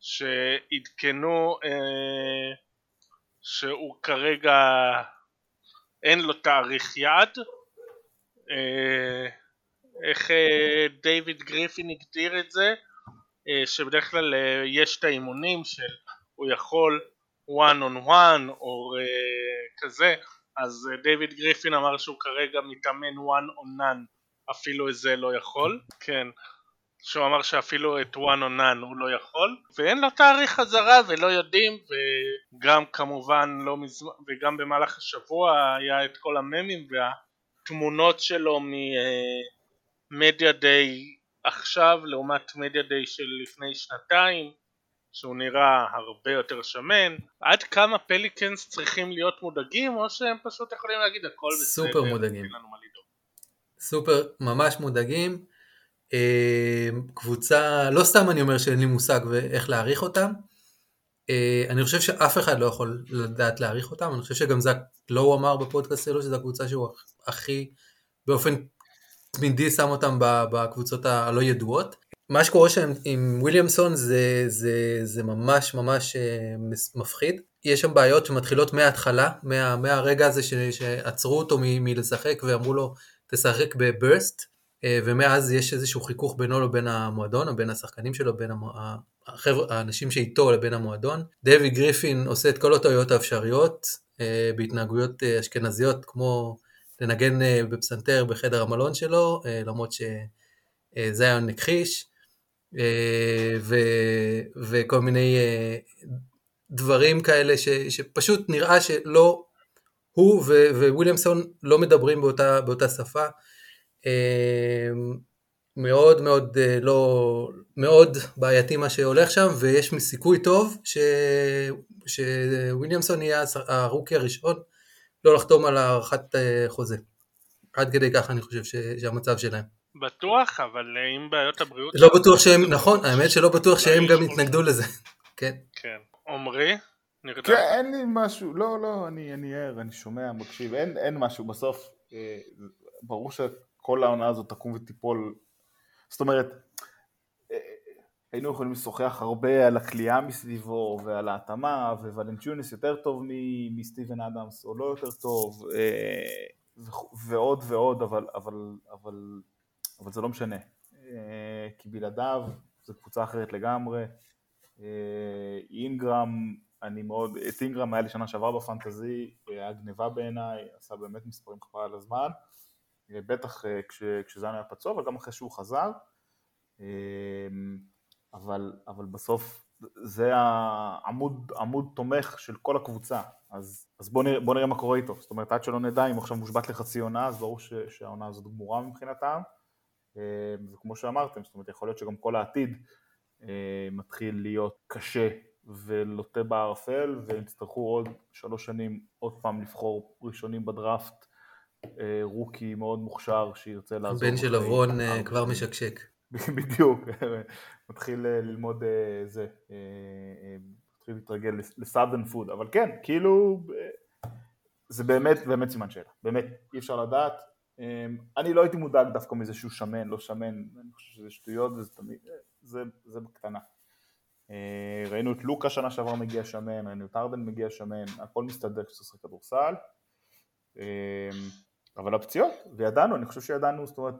שעדכנו אה, שהוא כרגע אין לו תאריך יעד, אה, איך אה, דיוויד גריפין הגדיר את זה, אה, שבדרך כלל יש את האימונים של הוא יכול one on one או כזה, אז אה, דיוויד גריפין אמר שהוא כרגע מתאמן one on none, אפילו את זה לא יכול, כן, שהוא אמר שאפילו את one on none הוא לא יכול, ואין לו תאריך חזרה ולא יודעים, וגם כמובן לא מזמן, וגם במהלך השבוע היה את כל הממים והתמונות שלו ממדיה דיי עכשיו לעומת מדיה דיי של לפני שנתיים שהוא נראה הרבה יותר שמן עד כמה פליקנס צריכים להיות מודאגים או שהם פשוט יכולים להגיד הכל בסדר סופר מודאגים. סופר ממש מודאגים. אה, קבוצה, לא סתם אני אומר שאין לי מושג איך להעריך אותם. אה, אני חושב שאף אחד לא יכול לדעת להעריך אותם, אני חושב שגם זק לא הוא אמר בפודקאסט שלו שזו הקבוצה שהוא הכי באופן תמידי שם אותם בקבוצות הלא ידועות. מה שקורה שם עם וויליאמסון זה, זה, זה ממש ממש אה, מפחיד. יש שם בעיות שמתחילות מההתחלה, מה, מהרגע הזה ש, שעצרו אותו מלשחק ואמרו לו תשחק בברסט, ומאז יש איזשהו חיכוך בינו לבין המועדון, או בין השחקנים שלו, בין המו... החבר... האנשים שאיתו לבין המועדון. דווי גריפין עושה את כל הטעויות האפשריות אה, בהתנהגויות אה, אשכנזיות, כמו לנגן אה, בפסנתר בחדר המלון שלו, אה, למרות שזיון נכחיש, אה, ו... וכל מיני אה, דברים כאלה ש... שפשוט נראה שלא, הוא ו... וויליאמסון לא מדברים באותה, באותה שפה. אה, מאוד מאוד אה, לא, מאוד בעייתי מה שהולך שם ויש סיכוי טוב ש... שוויליאמסון יהיה הרוקי הראשון לא לחתום על הארכת אה, חוזה. עד כדי כך אני חושב ש... שהמצב שלהם. בטוח אבל אה, עם בעיות הבריאות לא בטוח שהם, זה נכון, האמת שלא בטוח שהם גם יתנגדו לזה. [laughs] כן. כן עמרי נרדם כן, אין לי משהו, לא, לא, אני, אני ער, אני שומע, מקשיב, אין, משהו, בסוף, ברור שכל העונה הזאת תקום ותיפול, זאת אומרת, אה, היינו יכולים לשוחח הרבה על הכלייה מסביבו ועל ההתאמה, וולנטיוניס יותר טוב מסטיבן אדמס או לא יותר טוב, אה, ועוד ועוד, אבל, אבל, אבל, אבל זה לא משנה. אה, כי בלעדיו זו קבוצה אחרת לגמרי. אינגרם, אני מאוד, את אינגרם היה לי שנה שעברה בפנטזי, היה גניבה בעיניי, עשה באמת מספרים חבל על הזמן, בטח כש, כשזן היה פצוע, אבל גם אחרי שהוא חזר. אבל, אבל בסוף זה העמוד עמוד תומך של כל הקבוצה, אז, אז בואו נראה, בוא נראה מה קורה איתו, זאת אומרת עד שלא נדע אם הוא עכשיו מושבת לחצי עונה, אז ברור ש, שהעונה הזאת גמורה מבחינתם, אה, וכמו שאמרתם, זאת אומרת יכול להיות שגם כל העתיד אה, מתחיל להיות קשה ולוטה בערפל, והם יצטרכו עוד שלוש שנים עוד פעם לבחור ראשונים בדראפט, אה, רוקי מאוד מוכשר שירצה לעזור. הבן של אברון כבר משקשק. [laughs] בדיוק, מתחיל אה, ללמוד אה, זה, אה, מתחיל להתרגל לסאדן פוד, אבל כן, כאילו זה באמת באמת סימן שאלה, באמת אי אפשר לדעת, אני לא הייתי מודאג דווקא מזה שהוא שמן, לא שמן, אני חושב שזה שטויות וזה תמיד, זה, זה בקטנה. ראינו את לוקה שנה שעבר מגיע שמן, ראינו את ארדן מגיע שמן, הכל מסתדר משחק כדורסל. אבל הפציעות, וידענו, אני חושב שידענו, זאת אומרת,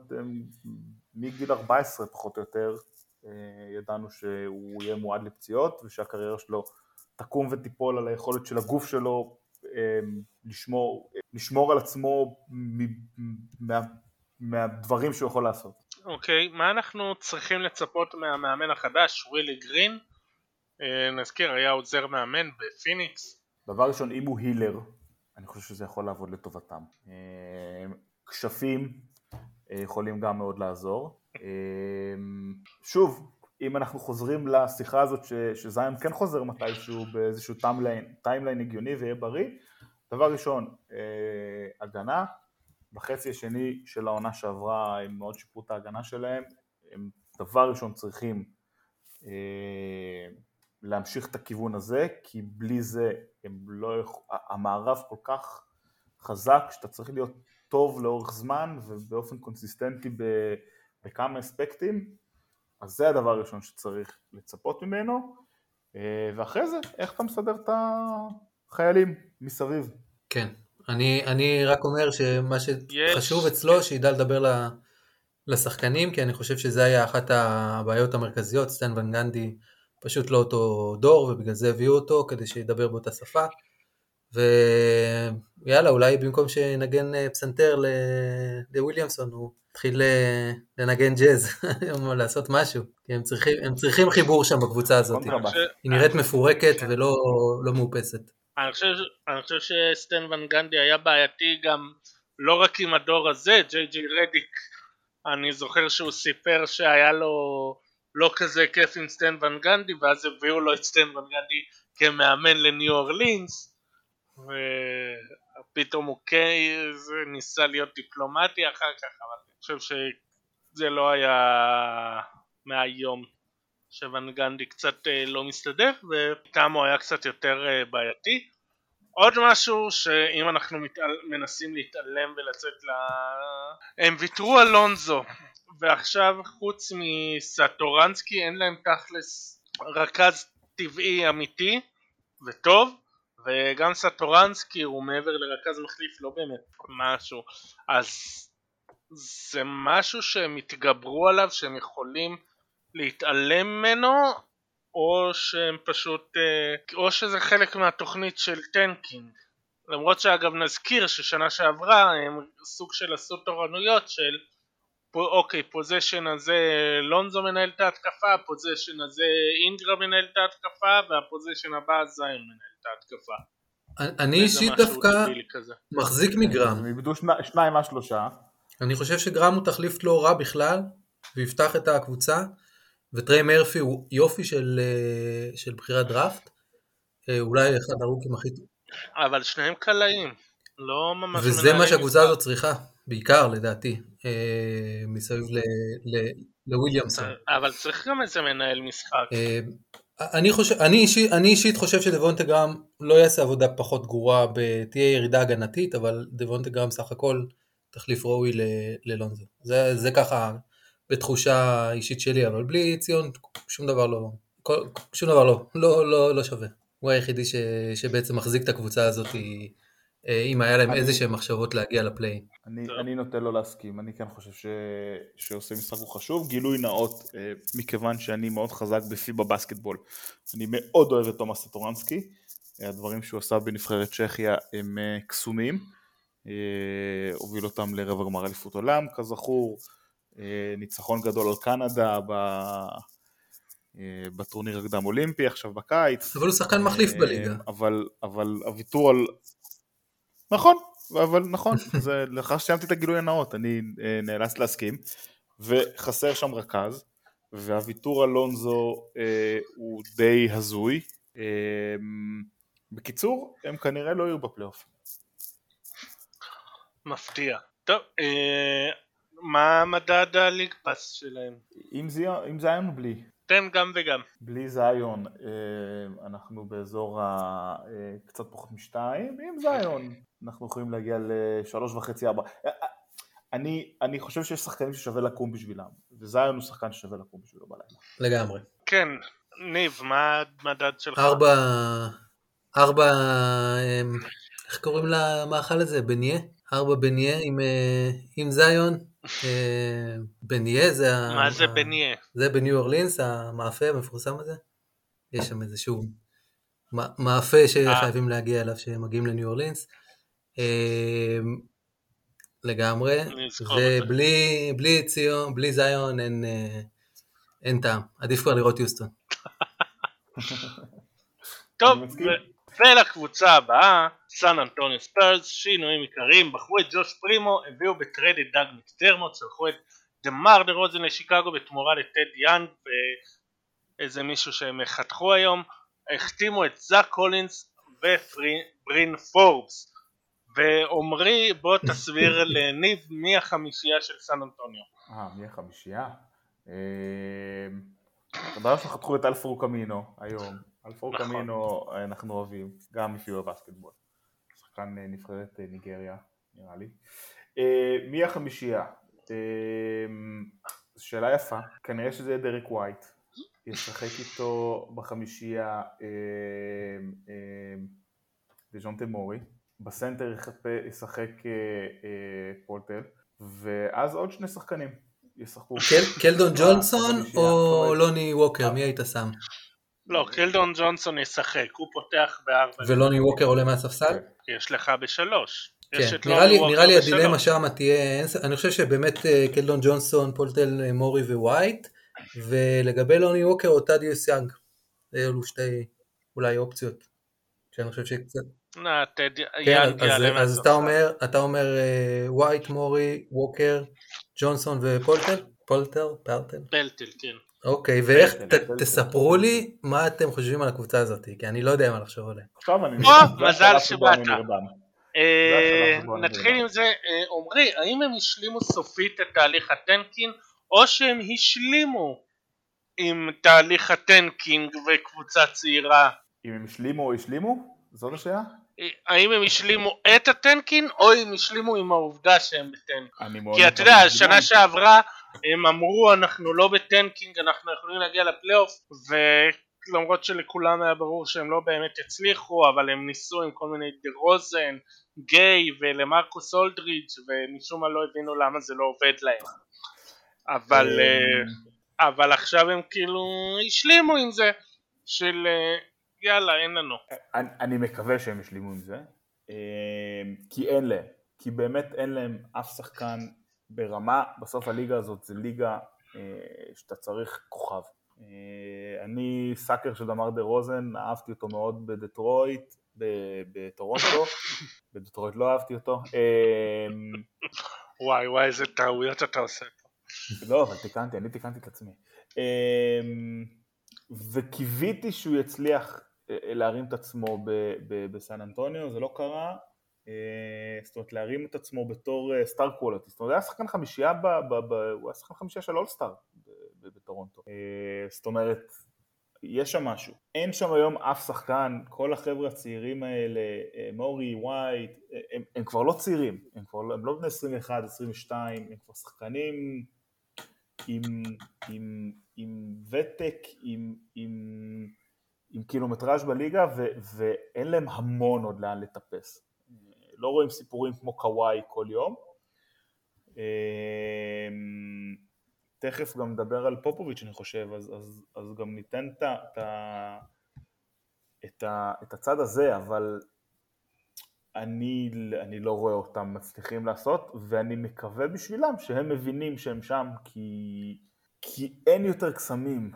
מגיל 14 פחות או יותר, אה, ידענו שהוא יהיה מועד לפציעות ושהקריירה שלו תקום ותיפול על היכולת של הגוף שלו אה, לשמור, לשמור על עצמו מה, מהדברים שהוא יכול לעשות. אוקיי, okay, מה אנחנו צריכים לצפות מהמאמן החדש, ווילי גרין? אה, נזכיר, היה עוזר מאמן בפיניקס. דבר ראשון, אם הוא healer, אני חושב שזה יכול לעבוד לטובתם. כשפים יכולים גם מאוד לעזור. שוב, אם אנחנו חוזרים לשיחה הזאת ש, שזיון כן חוזר מתישהו באיזשהו timeline, timeline הגיוני ויהיה בריא, דבר ראשון, אה, הגנה, בחצי השני של העונה שעברה הם מאוד שיפרו את ההגנה שלהם, הם דבר ראשון צריכים אה, להמשיך את הכיוון הזה, כי בלי זה הם לא יכול, המערב כל כך חזק שאתה צריך להיות טוב לאורך זמן ובאופן קונסיסטנטי בכמה אספקטים, אז זה הדבר הראשון שצריך לצפות ממנו, אה, ואחרי זה, איך אתה מסדר את החיילים מסביב. כן, אני, אני רק אומר שמה שחשוב אצלו, שידע לדבר לשחקנים, כי אני חושב שזה היה אחת הבעיות המרכזיות, סטן ון גנדי פשוט לא אותו דור, ובגלל זה הביאו אותו, כדי שידבר באותה שפה. ויאללה, אולי במקום שנגן אה, פסנתר לוויליאמסון, הוא התחיל אה, לנגן ג'אז, [laughs] לעשות משהו, כי הם צריכים, הם צריכים חיבור שם בקבוצה הזאת. היא נראית מפורקת ולא לא מאופסת. אני חושב, אני חושב שסטן ון גנדי היה בעייתי גם לא רק עם הדור הזה, ג'יי ג'יי רדיק, אני זוכר שהוא סיפר שהיה לו לא כזה כיף עם סטן ון גנדי, ואז הביאו לו את סטן ון גנדי כמאמן לניו אורלינס, ופתאום הוא קייז ניסה להיות דיפלומטי אחר כך, אבל אני חושב שזה לא היה מהיום שוואן גנדי קצת אה, לא מסתדר וטעם הוא היה קצת יותר אה, בעייתי. עוד משהו שאם אנחנו מתעל... מנסים להתעלם ולצאת ל... הם ויתרו על לונזו ועכשיו חוץ מסטורנסקי אין להם תכלס רכז טבעי אמיתי וטוב וגם סטורנסקי הוא מעבר לרכז מחליף לא באמת משהו. אז זה משהו שהם התגברו עליו שהם יכולים להתעלם ממנו או שהם פשוט אה, או שזה חלק מהתוכנית של tanking. למרות שאגב נזכיר ששנה שעברה הם סוג של עשו תורנויות של אוקיי possession הזה לונזו מנהל את ההתקפה ה possession הזה אינגרם מנהל את ההתקפה וה possession הבא זיון מנהל את ההתקפה אני אישית דווקא מחזיק מגרם. הם איבדו שניים מהשלושה. אני חושב שגרם הוא תחליף לא רע בכלל, ויפתח את הקבוצה, וטריי מרפי הוא יופי של, אה, של בחירת דראפט, אה, אולי אחד הרוקים הכי טוב. אבל שניהם קלעים, לא ממש... וזה מה שהקבוצה הזאת צריכה, בעיקר לדעתי, אה, מסביב לוויליאמסון. אבל צריך גם איזה מנהל משחק. אני, חושב, אני, אישית, אני אישית חושב שדבונטה גרם לא יעשה עבודה פחות גרועה, תהיה ירידה הגנתית, אבל דבונטה גרם סך הכל תחליף ראוי ללונזו. זה, זה ככה, בתחושה אישית שלי, אבל בלי ציון שום דבר לא, כל, שום דבר לא, לא, לא, לא שווה. הוא היחידי ש, שבעצם מחזיק את הקבוצה הזאת, אה, אם היה להם איזה שהם מחשבות להגיע לפליין. אני, אני נוטה לא להסכים, אני כן חושב ש... שעושה משחק הוא חשוב. גילוי נאות, אה, מכיוון שאני מאוד חזק בפיבה בסקטבול. אני מאוד אוהב את תומאס סטורנסקי, הדברים שהוא עשה בנבחרת צ'כיה הם קסומים. הוביל אותם לרבע גמר אליפות עולם, כזכור. אה, ניצחון גדול על קנדה ב... אה, בטורניר הקדם אולימפי עכשיו בקיץ. אבל הוא שחקן מחליף אה, בליגה. אבל, אבל הוויתור על... נכון, אבל נכון, זה לאחר שסיימתי את הגילוי הנאות, אני נאלץ להסכים, וחסר שם רכז, והוויתור על לונזו אה, הוא די הזוי. אה, בקיצור, הם כנראה לא יהיו בפלייאוף. מפתיע. טוב, אה, מה מדד הליג פאס שלהם? עם, עם זיון או בלי? תן גם וגם. בלי זיון אה, אנחנו באזור ה... אה, קצת פחות משתיים, ועם זיון אנחנו יכולים להגיע לשלוש וחצי ארבע. אה, אני, אני חושב שיש שחקנים ששווה לקום בשבילם, וזיון הוא שחקן ששווה לקום בשבילו בלילה. לגמרי. כן, ניב, מה המדד שלך? ארבע... ארבע... איך קוראים למאכל הזה? בניה? ארבע בניה עם, עם זיון, אה, בניה זה... מה זה בניה? זה בניו אורלינס, המאפה המפורסם הזה. יש שם איזשהו מאפה שחייבים להגיע אליו כשמגיעים לניו אורלינס. אה, לגמרי, ובלי זיון, בלי זיון אין, אה, אין טעם, עדיף כבר לראות יוסטון. [laughs] טוב, ולקבוצה הבאה, סן אנטוניו ספיירס, שינויים עיקריים, בחרו את ג'וש פרימו, הביאו בטרייד את דאג מקדרמוט, שלחו את דמר דה רוזן לשיקגו בתמורה לטד יאנג ואיזה מישהו שהם חתכו היום, החתימו את זאק קולינס וברין פורבס ועומרי בוא תסביר [laughs] לניב מי החמישייה של סן אנטוניו. אה מי החמישייה? תודה שחתכו את אלפרו קמינו היום אלפור נכון. קמינו אנחנו אוהבים, גם מפיור בסקטבול. שחקן אה, נבחרת אה, ניגריה, נראה לי. אה, מי החמישייה? שאלה יפה, כנראה שזה דרק ווייט. ישחק איתו בחמישייה דז'ונטה מוריי. בסנטר ישחק פולטל, ואז עוד שני שחקנים ישחקו. קלדון ג'ונסון או לוני ווקר, מי היית שם? לא, קלדון ג'ונסון ישחק, הוא פותח בארבע. ולוני ווקר עולה מהספסל? יש לך בשלוש. כן, נראה לי, נראה לי הדילמה שם תהיה, אני חושב שבאמת אה, קלדון ג'ונסון, פולטל אה, מורי, ווייט, ולגבי לוני ווקר או ת'דיוס יאנג, אלו שתי אולי אופציות, שאני חושב שקצת... כן, אז, אתה אומר, אתה אומר ווייט, מורי, ווקר, ג'ונסון ופולטל? פולטל? פלטל? פלטל, כן. אוקיי, ואיך, תספרו לי מה אתם חושבים על הקבוצה הזאת, כי אני לא יודע מה לחשוב עליה. עכשיו אני... מזל שבאת. אה, נתחיל עם זה, אה, עמרי, האם הם השלימו סופית את תהליך ה tanking, או שהם השלימו עם תהליך ה tanking וקבוצה צעירה? אם הם השלימו או השלימו? זאת השאלה? אה, האם הם השלימו את ה tanking, או אם השלימו עם העובדה שהם ב tanking? כי אתה יודע, שנה שעברה הם אמרו אנחנו לא ב tanking אנחנו יכולים להגיע לפלייאוף ולמרות שלכולם היה ברור שהם לא באמת יצליחו אבל הם ניסו עם כל מיני דה רוזן, גיי ולמרקוס אולדריץ' ומשום מה לא הבינו למה זה לא עובד להם. אבל, אה, אבל עכשיו הם כאילו השלימו עם זה של אה, יאללה אין לנו. אני, אני מקווה שהם השלימו עם זה אה, כי אין להם כי באמת אין להם אף שחקן ברמה, בסוף הליגה הזאת זה ליגה אה, שאתה צריך כוכב. אה, אני סאקר של דמר דה רוזן, אהבתי אותו מאוד בדטרויט, בטורונטו, [laughs] בדטרויט לא אהבתי אותו. אה, וואי וואי איזה טעויות אתה עושה פה. לא, אבל תיקנתי, אני תיקנתי את עצמי. וקיוויתי שהוא יצליח להרים את עצמו בסן אנטוניו, זה לא קרה, זאת אומרת להרים את עצמו בתור סטאר אה, קוולטי, זאת אומרת היה שחקן חמישייה, ב, ב, ב, הוא היה שחקן חמישייה של אולסטאר בטורונטו, אה, זאת אומרת יש שם משהו, אין שם היום אף שחקן, כל החבר'ה הצעירים האלה, מורי, ווייט, הם, הם כבר לא צעירים, הם כבר הם לא בני 21, 22, הם כבר שחקנים עם, עם, עם ותק, עם, עם, עם קילומטראז' בליגה ו, ואין להם המון עוד לאן לטפס. לא רואים סיפורים כמו קוואי כל יום. אמ, תכף גם נדבר על פופוביץ' אני חושב, אז, אז, אז גם ניתן את, את, את, את הצד הזה, אבל אני, אני לא רואה אותם מצליחים לעשות, ואני מקווה בשבילם שהם מבינים שהם שם, כי, כי אין יותר קסמים.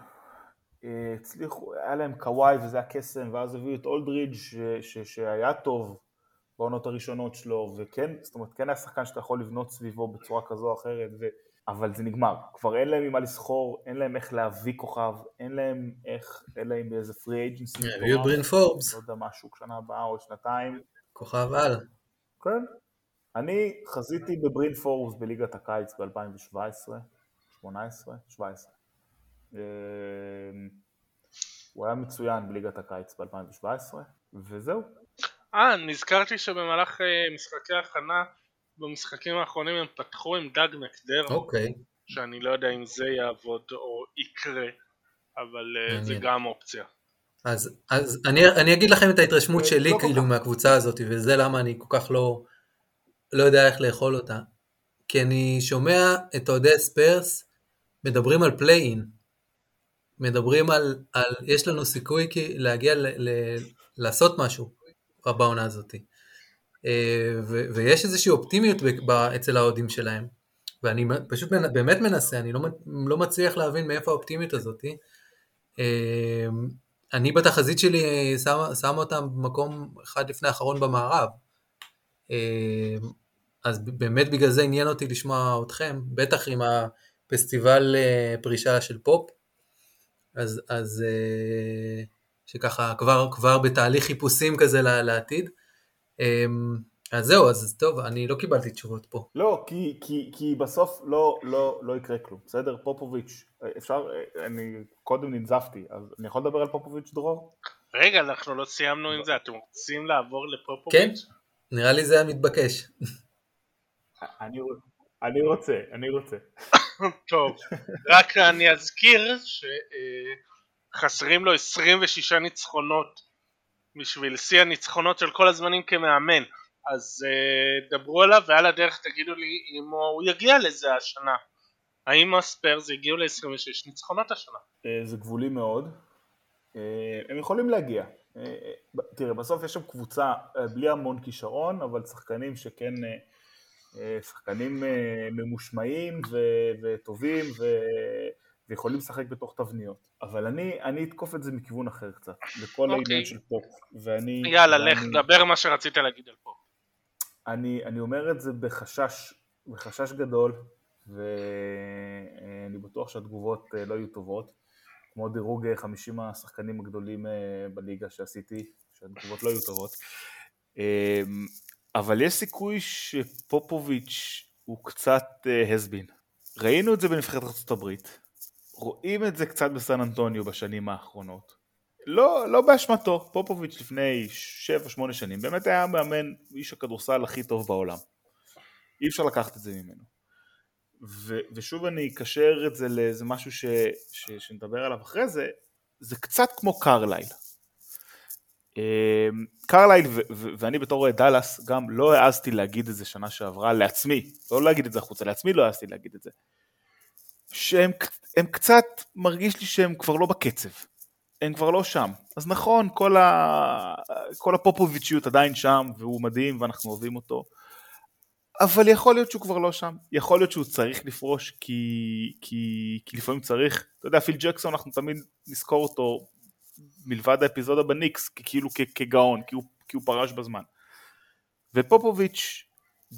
אה, הצליחו, היה להם קוואי וזה הקסם, ואז הביאו את אולדרידג' ש, ש, שהיה טוב בעונות הראשונות שלו, וכן, זאת אומרת, כן היה שחקן שאתה יכול לבנות סביבו בצורה כזו או אחרת, ו... אבל זה נגמר, כבר אין להם ממה לסחור, אין להם איך להביא כוכב, אין להם איך, אלא אם באיזה פרי אייג'נסי. הביאו ברין פורבס. לא יודע, משהו שנה הבאה או שנתיים. כוכב על. כן. אני חזיתי בברין פורבס בליגת הקיץ ב-2017, 18, 17. הוא היה מצוין בליגת הקיץ ב-2017, וזהו. אה, נזכרתי שבמהלך אה, משחקי הכנה במשחקים האחרונים הם פתחו עם דג מקדר. אוקיי. שאני לא יודע אם זה יעבוד או יקרה, אבל אה, זה גם אופציה. אז, אז אני, אני אגיד לכם את ההתרשמות אה, שלי לא כאילו מהקבוצה הזאת, וזה למה אני כל כך לא, לא יודע איך לאכול אותה. כי אני שומע את אוהדי ספרס מדברים על פליין. מדברים על, על יש לנו סיכוי להגיע ל, ל, לעשות משהו בעונה הזאת. אה, ו, ויש איזושהי אופטימיות אצל האוהדים שלהם. ואני פשוט באמת מנסה, אני לא, לא מצליח להבין מאיפה האופטימיות הזאת. אה, אני בתחזית שלי שם, שם אותם במקום אחד לפני האחרון במערב. אה, אז באמת בגלל זה עניין אותי לשמוע אתכם, בטח עם הפסטיבל פרישה של פופ, אז, אז שככה כבר, כבר בתהליך חיפושים כזה לעתיד. אז זהו, אז טוב, אני לא קיבלתי תשובות פה. לא, כי, כי, כי בסוף לא, לא, לא יקרה כלום, בסדר? פופוביץ', אפשר, אני קודם ננזפתי, אז אני יכול לדבר על פופוביץ' דרור? רגע, אנחנו לא סיימנו עם זה, אתם רוצים לעבור לפופוביץ'? כן, נראה לי זה המתבקש. אני, אני רוצה, אני רוצה. [coughs] טוב, רק אני אזכיר שחסרים לו 26 ניצחונות בשביל שיא הניצחונות של כל הזמנים כמאמן. אז uh, דברו עליו ועל הדרך תגידו לי אם הוא יגיע לזה השנה. האם הספיירס יגיעו ל-26 ניצחונות השנה? Uh, זה גבולי מאוד. Uh, הם יכולים להגיע. Uh, תראה, בסוף יש שם קבוצה uh, בלי המון כישרון, אבל שחקנים שכן, uh, uh, שחקנים uh, ממושמעים וטובים ו- ויכולים לשחק בתוך תבניות. אבל אני, אני אתקוף את זה מכיוון אחר קצת, לכל okay. העניין אוקיי. של פופ. ואני... יאללה, ואני... לך, דבר מה שרצית להגיד על פופ. אני, אני אומר את זה בחשש, בחשש גדול, ואני בטוח שהתגובות אה, לא יהיו טובות, כמו דירוג 50 אה, השחקנים הגדולים אה, בליגה שעשיתי, שהתגובות לא יהיו טובות. אמ, אבל יש סיכוי שפופוביץ' הוא קצת הסבין. ראינו את זה בנבחרת ארה"ב, רואים את זה קצת בסן אנטוניו בשנים האחרונות. לא, לא באשמתו, פופוביץ' לפני 7-8 שנים באמת היה מאמן איש הכדורסל הכי טוב בעולם. אי אפשר לקחת את זה ממנו. ו, ושוב אני אקשר את זה לאיזה משהו ש, ש, שנדבר עליו אחרי זה, זה קצת כמו קרלייל. אמ, קרלייל ו- ו- ואני בתור דאלאס גם לא העזתי להגיד את זה שנה שעברה לעצמי, לא להגיד את זה החוצה, לעצמי לא העזתי להגיד את זה. שהם קצת, מרגיש לי שהם כבר לא בקצב. הם כבר לא שם. אז נכון, כל, ה... כל הפופוביצ'יות עדיין שם, והוא מדהים ואנחנו אוהבים אותו, אבל יכול להיות שהוא כבר לא שם. יכול להיות שהוא צריך לפרוש כי, כי, כי לפעמים צריך, אתה יודע, פיל ג'קסון, אנחנו תמיד נזכור אותו מלבד האפיזודה בניקס, כאילו כגאון, כי הוא, כי הוא פרש בזמן. ופופוביץ',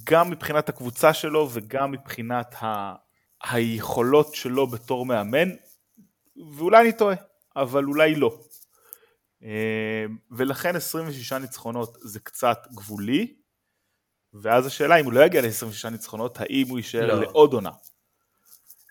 גם מבחינת הקבוצה שלו וגם מבחינת ה... היכולות שלו בתור מאמן, ואולי אני טועה, אבל אולי לא. אה, ולכן 26 ניצחונות זה קצת גבולי, ואז השאלה אם הוא לא יגיע ל-26 ניצחונות, האם הוא יישאר לא. לעוד עונה.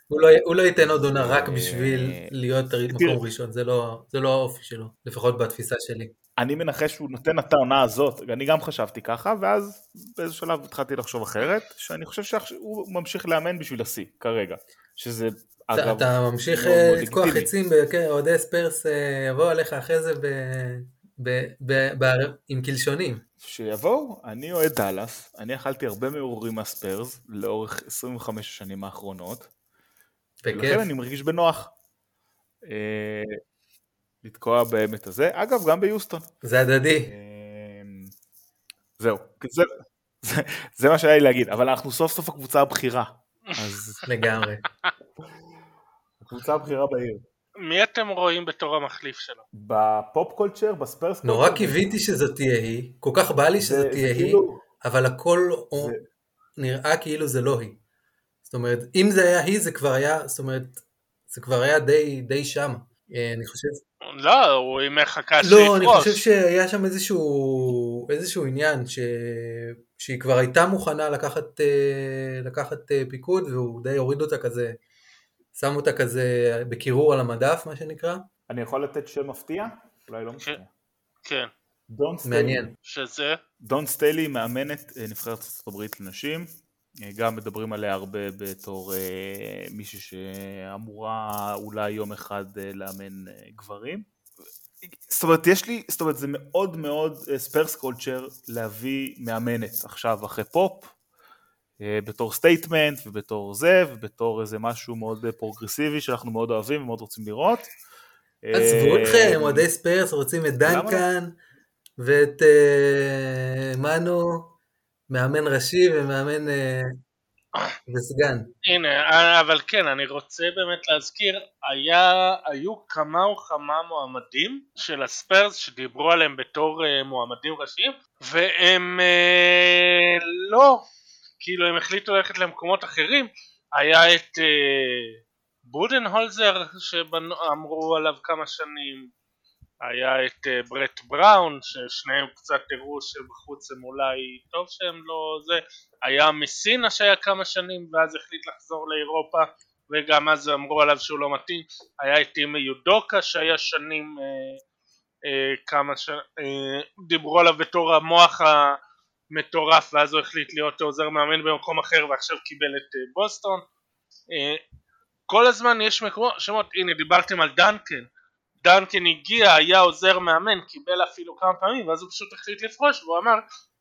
הוא לא, הוא לא ייתן עוד עונה רק בשביל אה, להיות מקום ראשון, זה לא, זה לא האופי שלו, לפחות בתפיסה שלי. אני מנחש שהוא נותן את העונה הזאת, אני גם חשבתי ככה, ואז באיזה שלב התחלתי לחשוב אחרת, שאני חושב שהוא ממשיך לאמן בשביל השיא, כרגע. שזה אגב, אתה ממשיך אה, לתקוע. חיצים, כן, אוהדי ספרס אה, יבואו עליך אחרי זה ב- ב- ב- ב- עם קלשונים. שיבואו, אני אוהד דאלאס, אני אכלתי הרבה מעוררים מהספיירס לאורך 25 השנים האחרונות, בכיף. ולכן אני מרגיש בנוח אה, לתקוע באמת הזה. אגב, גם ביוסטון. זה הדדי. אה, זהו, זה, זה, זה מה שהיה לי להגיד, אבל אנחנו סוף סוף הקבוצה הבכירה, אז לגמרי. הקבוצה הבכירה בעיר. מי אתם רואים בתור המחליף שלו? בפופ קולצ'ר, נורא קולצ'ר, קיוויתי שזאת תהיה היא, כל כך בא לי זה תהיה היא, כאילו- אבל הכל נראה כאילו זה לא היא. זאת אומרת, אם זה היה היא, זה כבר היה, זאת אומרת, זה כבר היה די, די שם. אה, אני חושב, לא, הוא אם מחכה לא, אני שיפרוש. חושב שהיה שם איזשהו, איזשהו עניין, ש... שהיא כבר הייתה מוכנה לקחת, אה, לקחת אה, פיקוד, והוא די הוריד אותה כזה, שם אותה כזה בקירור על המדף, מה שנקרא. אני יכול לתת שם מפתיע? אולי לא מפתיע. כן, דון סטיילי. מעניין. שזה... דון סטיילי מאמנת אה, נבחרת ארצות הברית לנשים, גם מדברים עליה הרבה בתור אה, מישהי שאמורה אולי יום אחד אה, לאמן אה, גברים. זאת אומרת, יש לי, זאת אומרת, זה מאוד מאוד ספרס culture להביא מאמנת עכשיו אחרי פופ, אה, בתור statement ובתור זה, ובתור איזה משהו מאוד אה, פרוגרסיבי שאנחנו מאוד אוהבים ומאוד רוצים לראות. עזבו אה, אתכם, אוהדי ספרס רוצים את למה לא? דנקן ואת אה, מנו, מאמן ראשי ומאמן אה, וסגן. הנה, אבל כן, אני רוצה באמת להזכיר, היה, היו כמה וכמה מועמדים של הספרס שדיברו עליהם בתור אה, מועמדים ראשיים, והם אה, לא, כאילו הם החליטו ללכת למקומות אחרים, היה את uh, בודנהולזר שאמרו עליו כמה שנים, היה את uh, ברט בראון ששניהם קצת הראו שבחוץ הם אולי טוב שהם לא זה. היה מסינה שהיה כמה שנים ואז החליט לחזור לאירופה וגם אז אמרו עליו שהוא לא מתאים. היה את אימי יודוקה שהיה שנים אה, אה, כמה ש... אה, דיברו עליו בתור המוח המטורף ואז הוא החליט להיות עוזר מאמן במקום אחר ועכשיו קיבל את אה, בוסטון. אה, כל הזמן יש מקומות שמות הנה דיברתם על דנקן דנקן הגיע, היה עוזר מאמן, קיבל אפילו כמה פעמים ואז הוא פשוט החליט לפרוש והוא אמר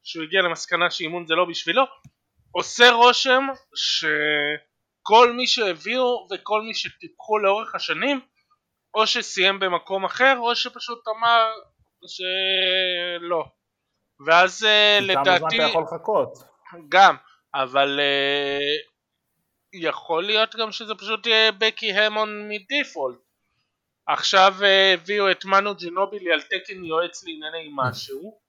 שהוא הגיע למסקנה שאימון זה לא בשבילו. עושה רושם שכל מי שהביאו וכל מי שטיפחו לאורך השנים או שסיים במקום אחר או שפשוט אמר שלא. ואז אה, כי כמה זמן לדעתי אתה יכול לחכות? גם אבל אה, יכול להיות גם שזה פשוט יהיה בקי המון מדיפולט עכשיו אה, הביאו את מנו ג'ינובילי על תקן יועץ לענייני משהו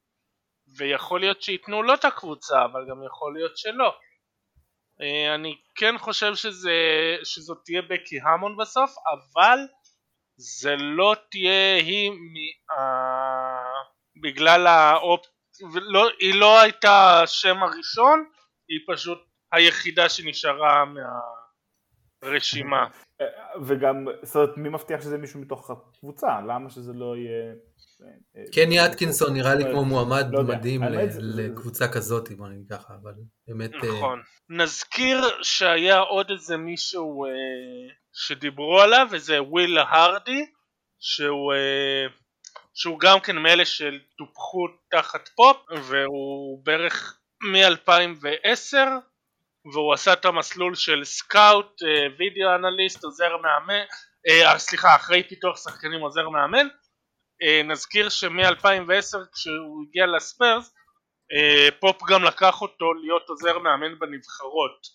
ויכול להיות שייתנו לו את הקבוצה אבל גם יכול להיות שלא. אה, אני כן חושב שזה, שזאת תהיה בקי המון בסוף אבל זה לא תהיה היא מ, אה, בגלל האופ... לא, היא לא הייתה השם הראשון היא פשוט היחידה שנשארה מהרשימה וגם, זאת אומרת, מי מבטיח שזה מישהו מתוך הקבוצה? למה שזה לא יהיה... אה, קני אטקינסון נראה לי כמו מועמד לא. מדהים לקבוצה כזאת, בוא נגיד ככה, אבל באמת... אה, נכון. נזכיר שהיה עוד איזה מישהו אה, שדיברו עליו וזה וויל הרדי שהוא, אה, שהוא גם כן מאלה שטופחו תחת פופ והוא בערך מ-2010 והוא עשה את המסלול של scout, אה, video analyst, עוזר מאמן, אה, סליחה, אחראי פיתוח שחקנים עוזר מאמן. אה, נזכיר שמ-2010 כשהוא הגיע לספרס אה, פופ גם לקח אותו להיות עוזר מאמן בנבחרות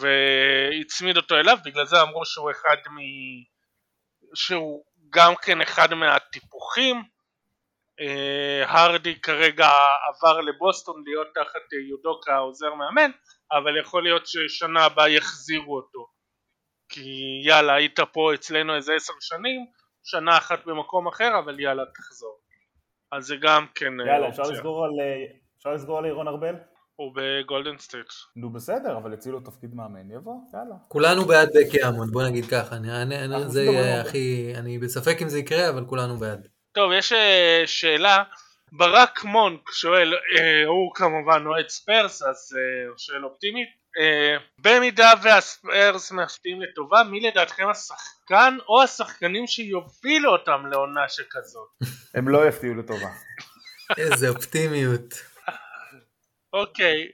והצמיד אותו אליו בגלל זה אמרו שהוא אחד מ... שהוא גם כן אחד מהטיפוחים. אה, הארדי כרגע עבר לבוסטון להיות תחת אה, יודוקה עוזר מאמן אבל יכול להיות ששנה הבאה יחזירו אותו כי יאללה היית פה אצלנו איזה עשר שנים שנה אחת במקום אחר אבל יאללה תחזור אז זה גם כן אה, יאללה, אפשר. לסגור על... אה, אפשר לסגור על אירון ארבל? הוא בגולדן סטייט נו בסדר, אבל הציעו לו תפקיד מאמן, יבוא, יאללה. כולנו בעד בקי המון, בוא נגיד ככה, אני- אני- זה. הכי, אני בספק אם זה יקרה, אבל כולנו בעד. טוב יש אה, שאלה ברק מונק שואל, אה, הוא כמובן אוהד ספרס אז אה, הוא שואל אופטימית, אה, במידה והספרס מפתיעים לטובה מי לדעתכם השחקן או השחקנים שיובילו אותם לעונה שכזאת? [laughs] הם לא יפתיעו לטובה. איזה אופטימיות. אוקיי,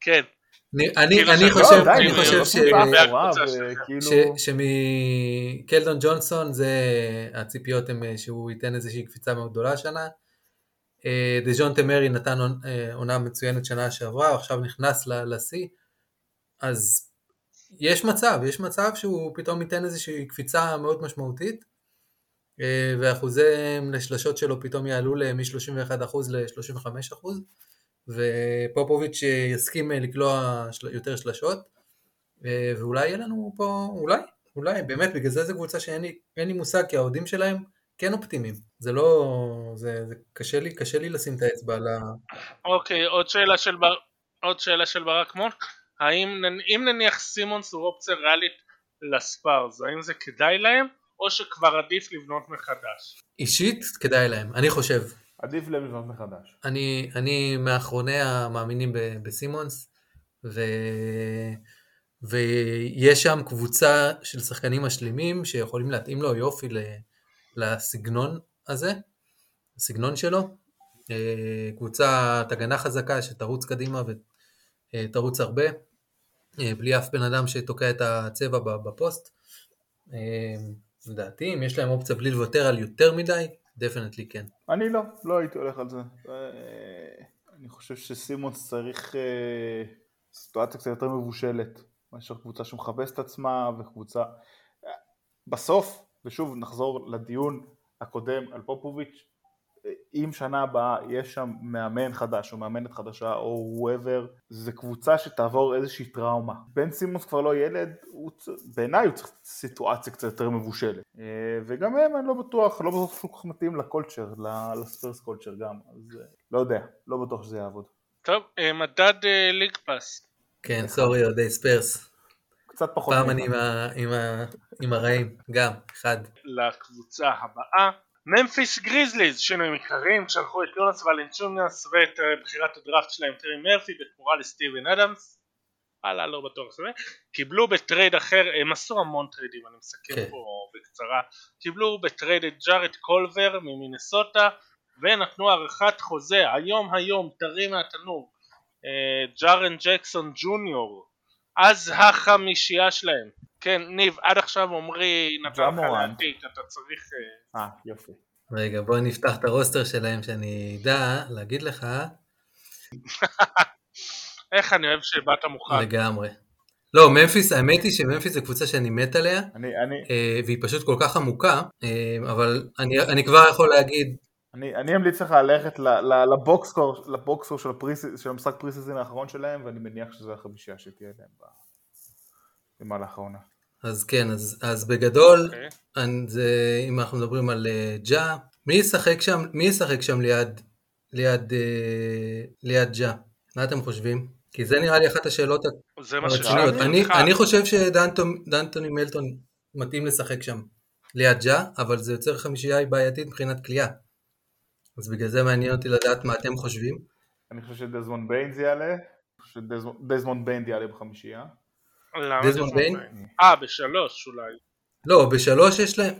כן, אני- אני כאילו אני ש- חושב, לא, אני חושב לא ש... ש- שמקלדון ג'ונסון זה הציפיות אה, שהוא ייתן איזושהי קפיצה מאוד גדולה השנה. אה, דז'ון תמרי נתן אה, עונה מצוינת שנה שעברה, עכשיו נכנס לשיא, אז יש מצב, יש מצב שהוא פתאום ייתן איזושהי קפיצה מאוד משמעותית, אה, ואחוזי לשלשות שלו פתאום יעלו מ-31% ל-35%, ופופוביץ' יסכים אה, לקלוע יותר שלשות, אה, ואולי יהיה לנו פה, אולי, אולי, באמת, בגלל זה זו קבוצה שאין לי, לי מושג, כי האוהדים שלהם כן אופטימיים. זה לא, זה, זה קשה לי, קשה לי לשים את האצבע על ה... אוקיי, עוד שאלה של, בר... עוד שאלה של ברק מונק, האם. אם נניח סימונס הוא אופציה ריאלית לספארס, האם זה כדאי להם, או שכבר עדיף לבנות מחדש? אישית, כדאי להם, אני חושב. עדיף להם לבנות מחדש. אני, אני מאחרוני המאמינים ב- בסימונס, ו... ויש שם קבוצה של שחקנים משלימים שיכולים להתאים לו יופי. לסגנון הזה, הסגנון שלו. אה, קבוצת הגנה חזקה שתרוץ קדימה ותרוץ הרבה, אה, בלי אף בן אדם שתוקע את הצבע בפוסט. אה, לדעתי, אם יש להם אופציה בלי לוותר על יותר מדי, definitely כן. אני לא, לא הייתי הולך על זה. אה, אני חושב שסימונס צריך אה, סיטואציה קצת יותר מבושלת מאשר קבוצה שמחפשת את עצמה וקבוצה... בסוף, ושוב נחזור לדיון הקודם על פופוביץ', אם שנה הבאה יש שם מאמן חדש או מאמנת חדשה או whoever, זה קבוצה שתעבור איזושהי טראומה. בן סימונס כבר לא ילד, הוא צ- בעיניי הוא צריך סיטואציה קצת יותר מבושלת. אה, וגם הם, אני לא בטוח, לא בטוח שהוא כל כך מתאים לקולצ'ר, ל- לספרס קולצ'ר גם, אז אה, לא יודע, לא בטוח שזה יעבוד. טוב, אה, מדד ליג פאס. כן, סורי, אוהדי ספרס. קצת פחות פעם. אני עם הרעים, גם, אחד. לקבוצה הבאה. ממפיס גריזליס, שינויים עיקריים, שלחו את יונס ולנצ'וניאס ואת אה, בחירת הדראפט שלהם טריי מרפי בתמורה לסטיבן אדמס. הלאה, לא בטוח שזה. קיבלו בטרייד אחר, הם עשו המון טריידים, אני מסכם כן. פה בקצרה. קיבלו בטרייד את ג'ארט קאלבר ממינסוטה ונתנו הארכת חוזה, היום היום, טרי מהתנור. אה, ג'ארן ג'קסון ג'וניור, אז החמישייה שלהם. כן, ניב, עד עכשיו עמרי נתן לך. להעתיק, אתה צריך... אה, אה, יופי. רגע, בוא נפתח את הרוסטר שלהם שאני אדע להגיד לך [laughs] איך אני אוהב שבאת מוכן. לגמרי. לא, ממפיס, האמת היא שממפיס זו קבוצה שאני מת עליה, אני, אני, אה, והיא פשוט כל כך עמוקה, אה, אבל אני, אני כבר יכול להגיד, אני, אני אמליץ לך ללכת ל- ל- לבוקסקור, לבוקסקור של, הפריסי, של המשחק preseason האחרון שלהם, ואני מניח שזו החמישייה שתהיה להם ב- במהלך העונה. אז כן, אז, אז בגדול, אוקיי. אני, זה, אם אנחנו מדברים על אה, ג'ה, מי ישחק שם, מי ישחק שם ליד, ליד, אה, ליד ג'ה? מה אתם חושבים? כי זה נראה לי אחת השאלות הרציניות. אני. אני חושב שדנטוני מלטון מתאים לשחק שם ליד ג'ה, אבל זה יוצר חמישייה בעייתית מבחינת כליאה. אז בגלל זה מעניין אותי לדעת מה אתם חושבים. אני חושב שדזמונד ביינס יעלה, אני חושב שדזמונד ביין יעלה בחמישייה. דזמונד ביין? אה, בשלוש אולי. לא, בשלוש יש להם,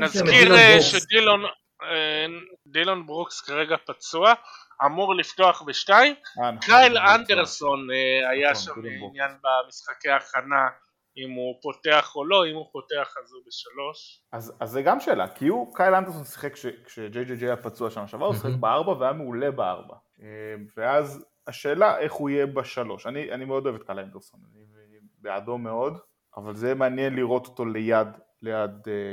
נזכיר, אה, ברוקס. שדילון, אה, דילון ברוקס כרגע פצוע, אמור לפתוח בשתיים. אה, נכון, קייל אנדרסון היה נכון, שם. עניין במשחקי ההכנה אם הוא פותח או לא, אם הוא פותח אז הוא בשלוש. אז, אז זה גם שאלה, כי הוא, קייל אנדרסון שיחק כש- כשג'יי ג'יי ג'יי היה פצוע שנה שעברה, הוא שיחק. בארבע והיה מעולה בארבע. ואז השאלה איך הוא יהיה בשלוש. אני, אני מאוד אוהב את קייל אנדרסון, אני בעדו מאוד, אבל זה מעניין לראות אותו ליד, ליד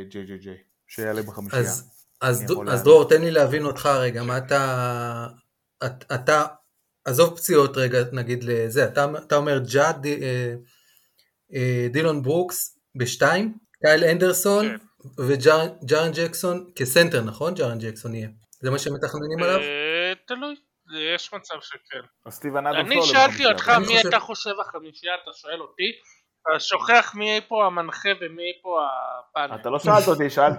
ג'יי ג'יי ג'יי, שיעלה בחמישייה. אז, אז, דו, אז. דרור, תן לי להבין אותך רגע, מה אתה, את, אתה, עזוב פציעות רגע, נגיד לזה, אתה, אתה אומר ג'ה, די, אה, אה, דילון ברוקס בשתיים, קייל אנדרסון כן. וג'ארן ג'קסון כסנטר, נכון? ג'ארן ג'קסון יהיה. זה מה שמתכננים עליו? אה, תלוי, יש מצב שכן. אז סטיבן אדמס אני שאלתי. אותך מי אתה חושב החמישייה, אתה שואל אותי, אתה שוכח מי פה המנחה ומי פה הפאנל. אתה לא שאלת אותי, שאלת,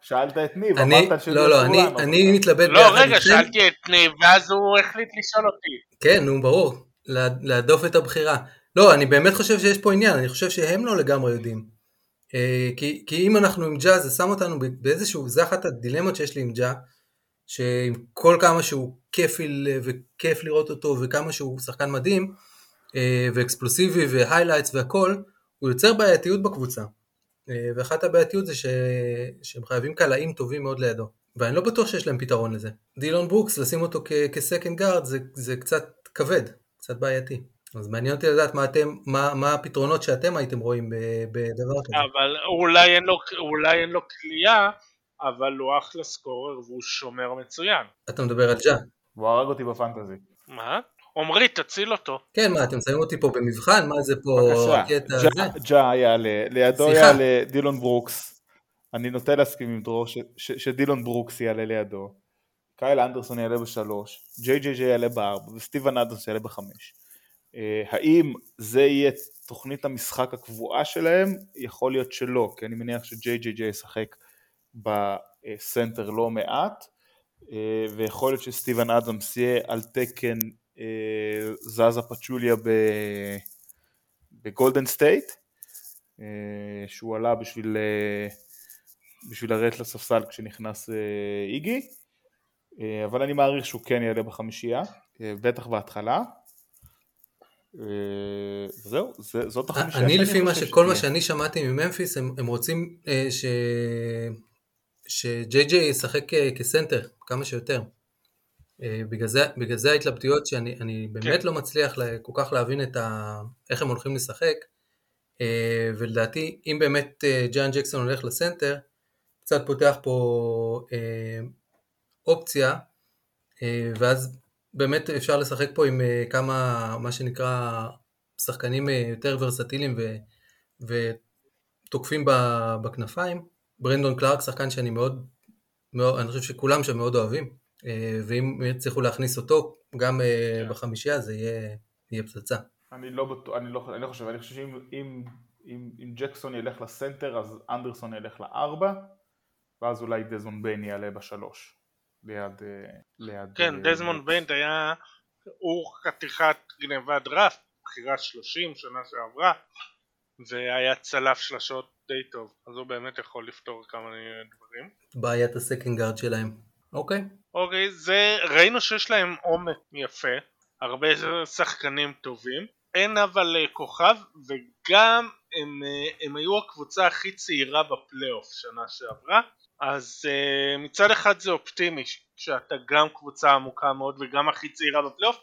ש- את ניב, אני, אמרת שזה לא, לא, אני, מתלבט לא, רגע. שאלתי את ניב, ואז הוא החליט לשאול אותי. כן, נו, ברור. לה- להדוף את הבחירה. לא, אני באמת חושב שיש פה עניין, אני חושב שהם לא לגמרי יודעים. אה, כי, כי אם אנחנו עם ג'ה, זה שם אותנו באיזשהו, זה אחת הדילמות שיש לי עם ג'ה, שעם כל כמה שהוא כיפי וכיף לראות אותו, וכמה שהוא שחקן מדהים, אה, ו explosive ו highlights והכל, הוא יוצר בעייתיות בקבוצה. אה, ואחת הבעייתיות זה ש... שהם חייבים קלעים טובים מאוד לידו. ואני לא בטוח שיש להם פתרון לזה. דילון ברוקס, לשים אותו כ- כ second guard זה, זה קצת כבד, קצת בעייתי. אז מעניין אותי לדעת מה, אתם, מה, מה הפתרונות שאתם הייתם רואים ב- בדבר כזה. אבל אולי אין לו, אולי אין לו כליאה, אבל הוא אחלה סקורר והוא שומר מצוין. אתה מדבר על ג'ה. והוא הרג אותי בפנטזי. מה? עמרי, תציל אותו. כן, מה, אתם שמים אותי פה במבחן? מה זה פה הקטע הזה? ג'ה יעלה, לידו סליחה. יעלה דילון ברוקס. אני נוטה להסכים עם דרור ש- ש- שדילון ברוקס יעלה לידו. קייל אנדרסון יעלה בשלוש, ג'יי ג'יי ג'יי יעלה בארבע, וסטיבן אדמס יעלה בחמש. אה, האם זה יהיה תוכנית המשחק הקבועה שלהם? יכול להיות שלא, כי אני מניח שג'יי ג'יי ג'יי ישחק בסנטר לא מעט, אה, ויכול להיות שסטיבן אדמס יהיה על תקן אה, זזה פצ'וליה בגולדן סטייט, אה, שהוא עלה בשביל, בשביל לרדת לספסל כשנכנס איגי, אבל אני מעריך שהוא כן יעלה בחמישייה, בטח בהתחלה. זהו, זה- זאת החמישייה אני לפי מה שכל מה. שאני שמעתי מממפיס, הם, רוצים ש... שג'יי ג'יי ישחק אה, כסנטר כמה שיותר. אה, בגלל זה, בגלל זה ההתלבטויות שאני אני באמת כן. לא מצליח כל כך להבין את ה... איך הם הולכים לשחק. אה, ולדעתי, אם באמת ג'אן ג'קסון הולך לסנטר, קצת פותח פה אופציה, ואז באמת אפשר לשחק פה עם כמה, מה שנקרא, שחקנים יותר ורסטיליים ותוקפים בכנפיים. ברנדון קלארק, שחקן שאני מאוד, מאוד, אני חושב שכולם שם מאוד אוהבים, אה, ואם יצליחו להכניס אותו גם אה, כן. בחמישייה, זה יהיה, יהיה פצצה. אני לא בטוח, אני לא, אני לא חושב, אני חושב שאם אם, אם, אם ג'קסון ילך לסנטר אז אנדרסון ילך לארבע ואז אולי דזמונד ביין יעלה בשלוש ליד, אה, ליד כן, דזמונד ביין היה, הוא חתיכת גנבת דראפט, בחירה 30 שנה שעברה, והיה צלף שלשות די טוב, אז הוא באמת יכול לפתור כמה דברים. בעיית ה second guard שלהם. אוקיי. אוקיי, זה, ראינו שיש להם עומק יפה, הרבה שחקנים טובים, אין אבל אה, כוכב, וגם הם, אה, הם היו הקבוצה הכי צעירה בפלייאוף שנה שעברה, אז uh, מצד אחד זה אופטימי כשאתה גם קבוצה עמוקה מאוד וגם הכי צעירה בפלייאוף,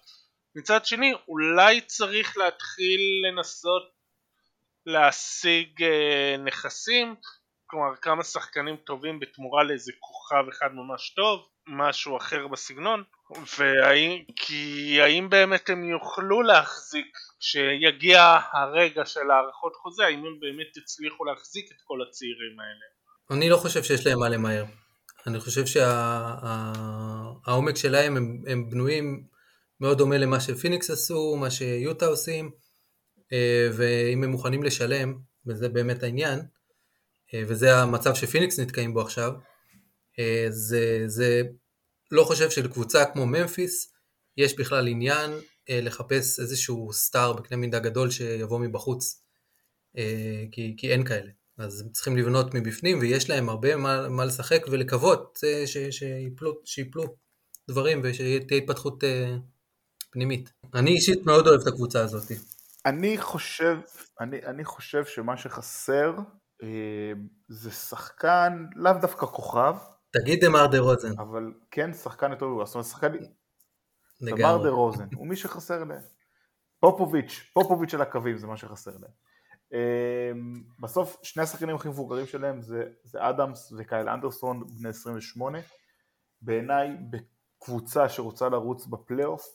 מצד שני אולי צריך להתחיל לנסות להשיג uh, נכסים, כלומר כמה שחקנים טובים בתמורה לאיזה כוכב אחד ממש טוב, משהו אחר בסגנון, והאם, כי האם באמת הם יוכלו להחזיק כשיגיע הרגע של הארכות חוזה, האם הם באמת יצליחו להחזיק את כל הצעירים האלה. אני לא חושב שיש להם מה למהר. אני חושב שהעומק שלהם הם, הם בנויים מאוד דומה למה שפיניקס עשו, מה שיוטה עושים, אה, ואם הם מוכנים לשלם, וזה באמת העניין, אה, וזה המצב שפיניקס נתקעים בו עכשיו, אה, זה, זה לא חושב שלקבוצה כמו ממפיס יש בכלל עניין אה, לחפש איזשהו סטאר בקנה מידה גדול שיבוא מבחוץ, אה, כי, כי אין כאלה. אז הם צריכים לבנות מבפנים, ויש להם הרבה מה, מה לשחק ולקוות אה, ש, שיפלו, שיפלו דברים ושתהיה התפתחות אה, פנימית. אני אישית מאוד אוהב את הקבוצה הזאת. אני חושב, אני, אני חושב שמה שחסר אה, זה שחקן, לאו דווקא כוכב, תגיד דמר דה רוזן, אבל כן שחקן יותר גרוע, זאת אומרת שחקן, לגמרי. דה רוזן, הוא מי שחסר להם. פופוביץ', פופוביץ' של הקווים זה מה שחסר להם. אמ, בסוף שני השחקנים הכי מבוגרים שלהם זה, זה אדמס וקייל אנדרסון בני 28. בעיניי בקבוצה שרוצה לרוץ בפלייאוף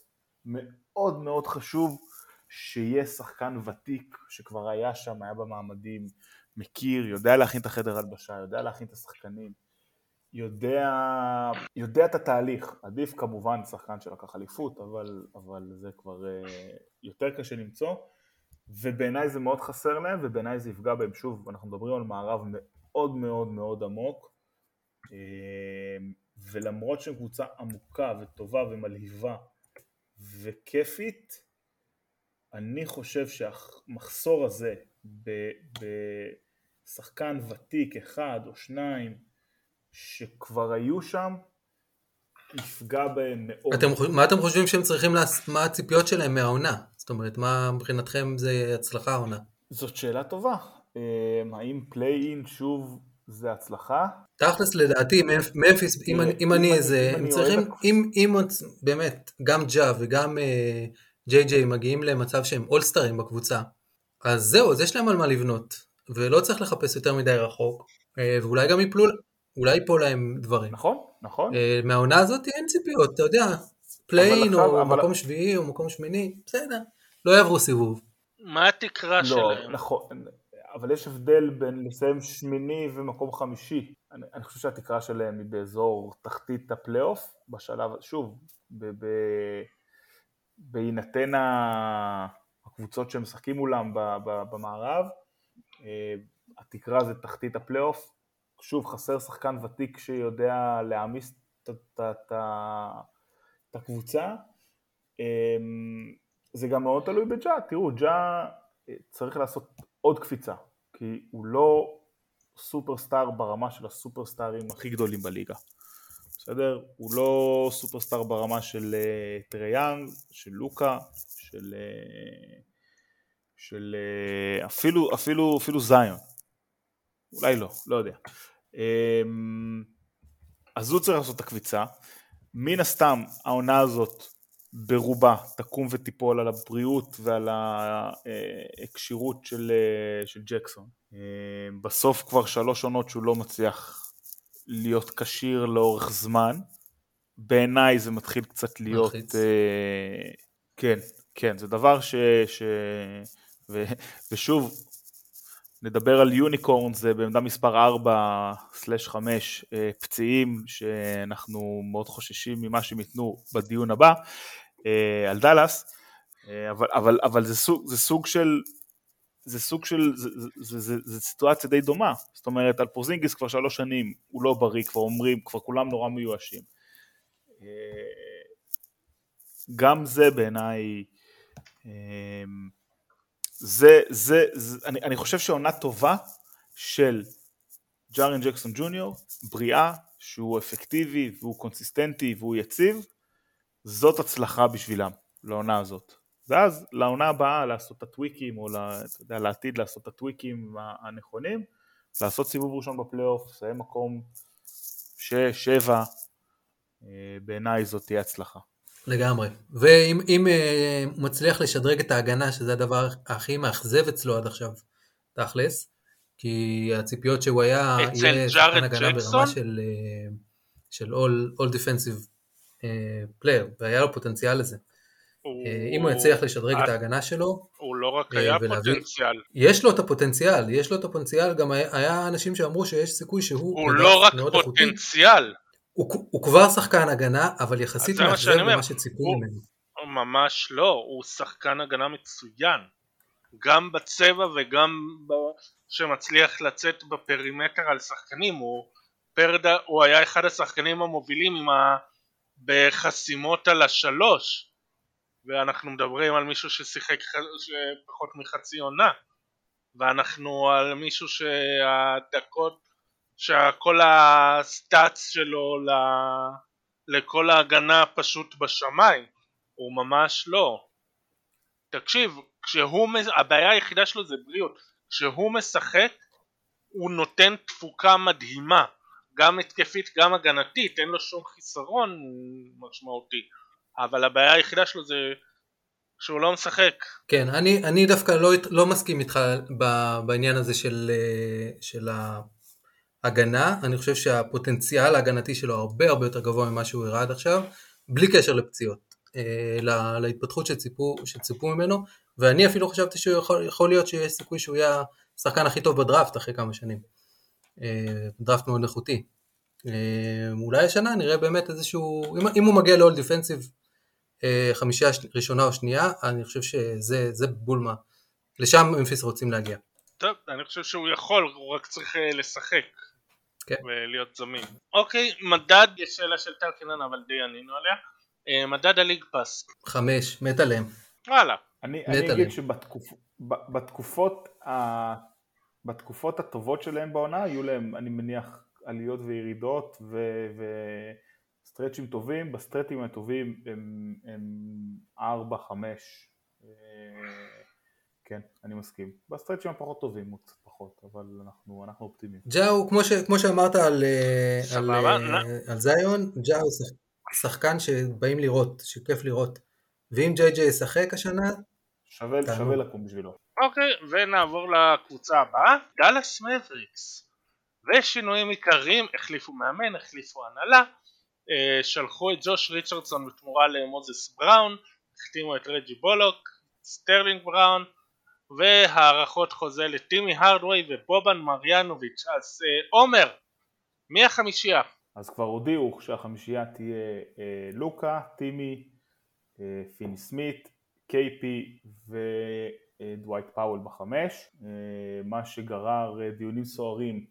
מאוד מאוד חשוב שיהיה שחקן ותיק שכבר היה שם, היה במעמדים, מכיר, יודע להכין את החדר הלבשה, יודע להכין את השחקנים, יודע, יודע את התהליך. עדיף כמובן שחקן שלקח אליפות, אבל, אבל זה כבר uh, יותר קשה למצוא. ובעיניי זה מאוד חסר להם, ובעיניי זה יפגע בהם שוב, אנחנו מדברים על מערב מאוד מאוד מאוד עמוק, ולמרות שהם קבוצה עמוקה וטובה ומלהיבה וכיפית, אני חושב שהמחסור הזה בשחקן ותיק אחד או שניים שכבר היו שם, יפגע בהם מאוד. אתם, מה אתם חושבים שהם צריכים, לעשות, מה הציפיות שלהם מהעונה? זאת אומרת, מה מבחינתכם זה הצלחה העונה? זאת שאלה טובה. אמ, האם פליי-אין שוב זה הצלחה? תכלס לדעתי, ממפיס, אם, אם אני איזה, הם צריכים, אם, אם באמת, גם ג'ה וגם אה, ג'יי ג'יי מגיעים למצב שהם אולסטארים בקבוצה, אז זהו, אז יש להם על מה לבנות, ולא צריך לחפש יותר מדי רחוק, אה, ואולי גם יפלו, אולי ייפול להם דברים. נכון, נכון. אה, מהעונה הזאת אין ציפיות, אתה יודע, play-in או אבל... מקום שביעי או מקום שמיני, בסדר, לא יעברו סיבוב. מה התקרה לא, שלהם? נכון, אבל יש הבדל בין לסיים שמיני ומקום חמישי. אני, אני חושב שהתקרה שלהם היא באזור תחתית הפלייאוף, בשלב, שוב, ב, ב, בהינתן הקבוצות שהם משחקים מולם במערב, אה, התקרה זה תחתית הפלייאוף, שוב, חסר שחקן ותיק שיודע להעמיס את הקבוצה. אמ, זה גם מאוד תלוי בג'ה, תראו, ג'ה אה, צריך לעשות עוד קפיצה, כי הוא לא סופרסטאר ברמה של הסופרסטארים הכי גדולים בליגה. בסדר? הוא לא סופרסטאר ברמה של uh, טריי יאנג, של לוקה, של, uh, של uh, אפילו, אפילו, אפילו זאיון. אולי לא, לא יודע. אמ, אז הוא צריך לעשות את הקביצה. מן הסתם העונה הזאת ברובה תקום ותיפול על הבריאות ועל הכשירות של, של ג'קסון. אמ, בסוף כבר שלוש עונות שהוא לא מצליח להיות כשיר לאורך זמן. בעיניי זה מתחיל קצת להיות... אה, כן, כן, זה דבר ש... ש... ו... ושוב, נדבר על יוניקורן, זה בעמדה מספר 4 סלש 5 אה, פציעים שאנחנו מאוד חוששים ממה שהם ייתנו בדיון הבא אה, על דאלאס, אה, אבל, אבל, אבל זה, סוג, זה סוג של, זה סוג של, זה, זה, זה, זה, זה סיטואציה די דומה, זאת אומרת על פוזינגיס כבר שלוש שנים הוא לא בריא, כבר אומרים, כבר כולם נורא מיואשים. גם זה בעיניי זה, זה, זה אני, אני חושב שעונה טובה של ג'ארן ג'קסון ג'וניור, בריאה, שהוא אפקטיבי והוא קונסיסטנטי והוא יציב, זאת הצלחה בשבילם, לעונה הזאת. ואז לעונה הבאה לעשות את הטוויקים, או יודע, לעתיד לעשות את הטוויקים הנכונים, לעשות סיבוב ראשון בפלייאוף, לסיים מקום 6, 7, אה, בעיניי זאת תהיה הצלחה. לגמרי. ואם הוא אה, מצליח לשדרג את ההגנה, שזה הדבר הכי מאכזב אצלו עד עכשיו, תכלס, כי הציפיות שהוא היה, יהיה שחקן הגנה ברמה של, אה, של all, all defensive player, והיה לו פוטנציאל לזה. הוא... אם הוא יצליח לשדרג את ההגנה שלו, הוא לא רק היה ולהביא... פוטנציאל. יש לו את הפוטנציאל, יש לו את הפוטנציאל, גם היה, היה אנשים שאמרו שיש סיכוי שהוא... הוא לא רק פוטנציאל. הוא, הוא כבר שחקן הגנה, אבל יחסית מאכזב למה שציפו ממנו. ממש לא, הוא שחקן הגנה מצוין. גם בצבע וגם שמצליח לצאת בפרימטר על שחקנים. הוא, פרדה, הוא היה אחד השחקנים המובילים עם ה... בחסימות על השלוש. ואנחנו מדברים על מישהו ששיחק פחות מחצי עונה. ואנחנו על מישהו שהדקות שכל הסטאצ שלו לכל ההגנה פשוט בשמיים, הוא ממש לא. תקשיב, כשהוא, הבעיה היחידה שלו זה בריאות, כשהוא משחק הוא נותן תפוקה מדהימה, גם התקפית גם הגנתית, אין לו שום חיסרון משמעותי, אבל הבעיה היחידה שלו זה שהוא לא משחק. כן, אני, אני דווקא לא, לא מסכים איתך בעניין הזה של, אה, של ה... הגנה, אני חושב שהפוטנציאל ההגנתי שלו הרבה הרבה יותר גבוה ממה שהוא הראה עד עכשיו, בלי קשר לפציעות, אה, להתפתחות שציפו, שציפו ממנו, ואני אפילו חשבתי שהוא יכול, להיות שיש סיכוי שהוא יהיה השחקן הכי טוב בדראפט אחרי כמה שנים. אה, דראפט מאוד איכותי. אולי השנה נראה באמת איזשהו, אם, אם הוא מגיע לעול דיפנסיב חמישייה ראשונה או שנייה, אני חושב שזה בולמה, לשם ממפיס רוצים להגיע. טוב, אני חושב שהוא יכול, הוא רק צריך לשחק. כן. ולהיות זמין. אוקיי, מדד, יש שאלה של טל קינן אבל די ענינו עליה. אה, מדד הליג פאס. חמש, מת עליהם. וואלה. אני, אני עליהם. אגיד שבתקופות ה... בתקופות הטובות שלהם בעונה, יהיו להם, אני מניח, עליות וירידות ו... וסטרצ'ים טובים, בסטרצ'ים הטובים הם, הם 4, 5, כן, אני מסכים. בסטרצ'ים הפחות טובים הוא קצת פחות, אבל אנחנו, אנחנו אופטימיים. ג'או, כמו, ש, כמו שאמרת על, אה, על, סבבה, אה, על זיון, ג'או שח- שחקן שבאים לראות, שכיף לראות. ואם ג'יי ג'יי ישחק השנה, שווה. שווה לקום בשבילו. אוקיי, ונעבור לקבוצה הבאה, דאלאס מבריקס. ושינויים עיקריים, החליפו מאמן, החליפו הנהלה, אה, שלחו את ג'וש ריצ'רדסון בתמורה למוזס בראון, החתימו את רג'י בולוק, סטרלינג בראון, והארכות חוזה לטימי הארדוויי ובובאן מריאנוביץ'. אז אה, עומר, מי החמישייה? אז כבר הודיעו שהחמישייה תהיה אה, לוקה, טימי, אה, פיני סמית, KP ודווייט פאוול בחמש, אה, מה שגרר אה, דיונים סוערים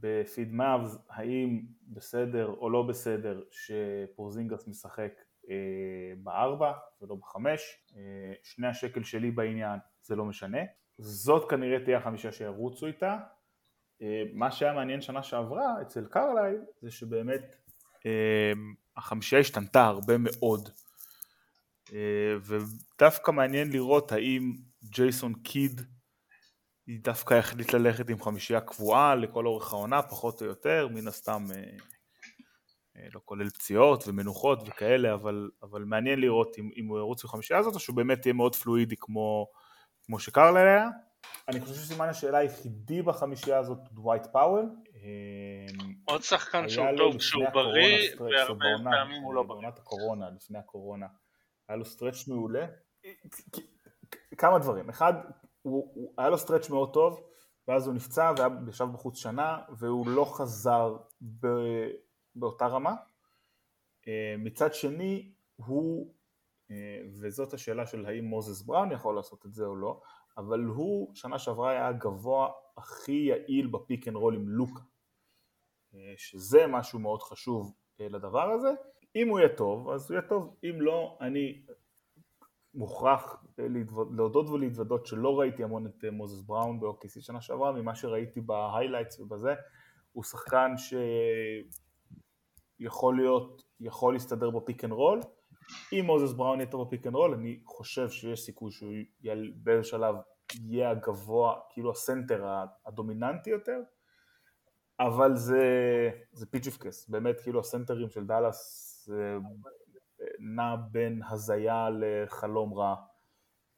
בפיד מאבס, האם בסדר או לא בסדר שפורזינגס משחק אה, בארבע ולא בחמש, אה, שני השקל שלי בעניין זה לא משנה, זאת כנראה תהיה החמישה שירוצו איתה, אה, מה שהיה מעניין שנה שעברה אצל קרלייל זה שבאמת אה, החמישייה השתנתה הרבה מאוד. אה, ודווקא מעניין לראות האם ג'ייסון קיד דווקא החליט ללכת עם חמישייה קבועה לכל אורך העונה פחות או יותר מן הסתם אה, אה, לא כולל פציעות ומנוחות וכאלה אבל, אבל מעניין לראות אם, אם הוא ירוץ בחמישייה הזאת או שהוא באמת יהיה מאוד fluid כמו, כמו שקרלייל היה אני חושב שסימן השאלה היחידי בחמישייה הזאת הוא דווייט פאוול. אה, עוד שחקן שהוא טוב כשהוא הקורונה בריא, והרבה בעונה, פעמים הוא לא בריא. בעונת הקורונה, לפני הקורונה, היה לו stretch מעולה. כמה דברים, אחד, הוא, הוא, היה לו stretch מאוד טוב, ואז הוא נפצע וישב בחוץ שנה, והוא לא חזר ב, באותה רמה. אה, מצד שני, הוא, אה, וזאת השאלה של האם מוזס בראון יכול לעשות את זה או לא, אבל הוא שנה שעברה היה הגבוה הכי יעיל ב pick and roll עם לוקה. אה, שזה משהו מאוד חשוב לדבר הזה. אם הוא יהיה טוב, אז הוא יהיה טוב, אם לא, אני מוכרח אה, להודות ולהתוודות שלא ראיתי המון את אה, מוזס בראון באוקיסי שנה שעברה, ממה שראיתי ב highlights ובזה, הוא שחקן שיכול להיות, יכול להסתדר ב pick and roll. אם מוזס בראון יהיה טוב ב pick and roll, אני חושב שיש סיכוי שהוא יהיה באיזה שלב יהיה הגבוה, כאילו הסנטר הדומיננטי יותר. אבל זה, זה פיצ'יפקס, באמת כאילו הסנטרים של דאלאס זה נע בין הזיה לחלום רע,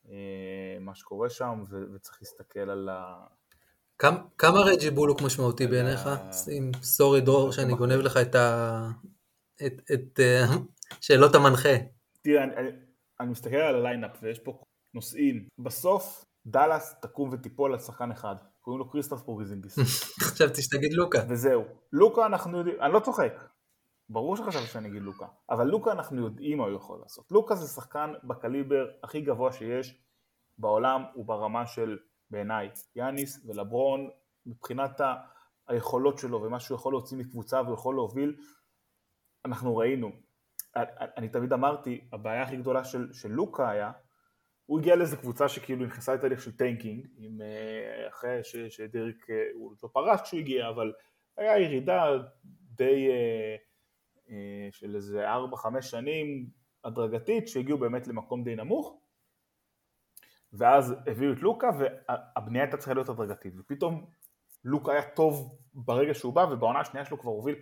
אה, מה שקורה שם, וצריך להסתכל על ה... כמה, כמה רג'י בולוק משמעותי בעיניך? שים- sorry דרור שאני גונב לך את ה... את, את אה, שאלות המנחה. תראה, אני, אני, אני מסתכל על ה lineup ויש פה נושאים, בסוף דאלאס תקום ותיפול על שחקן אחד, קוראים לו קריסטוף פורזינגיס. [laughs] חשבתי שתגיד לוקה. וזהו. לוקה אנחנו יודעים, אני לא צוחק. ברור שחשבתי שאני אגיד לוקה, אבל לוקה אנחנו יודעים מה הוא יכול לעשות. לוקה זה שחקן בקליבר הכי גבוה שיש בעולם, הוא ברמה של בעיניי יאניס ולברון, מבחינת ה- היכולות שלו ומה שהוא יכול להוציא מקבוצה והוא יכול להוביל, אנחנו ראינו. אני, תמיד אמרתי, הבעיה הכי גדולה של, של לוקה היה, הוא הגיע לאיזה קבוצה שכאילו נכנסה לתהליך של tanking, עם, אה, אחרי ש, שדיריק, אה, הוא לא פרש כשהוא הגיע, אבל היה ירידה די אה, של איזה 4-5 שנים הדרגתית, שהגיעו באמת למקום די נמוך, ואז הביאו את לוקה, והבנייה הייתה צריכה להיות הדרגתית, ופתאום לוקה היה טוב ברגע שהוא בא, ובעונה השנייה שלו כבר הוביל.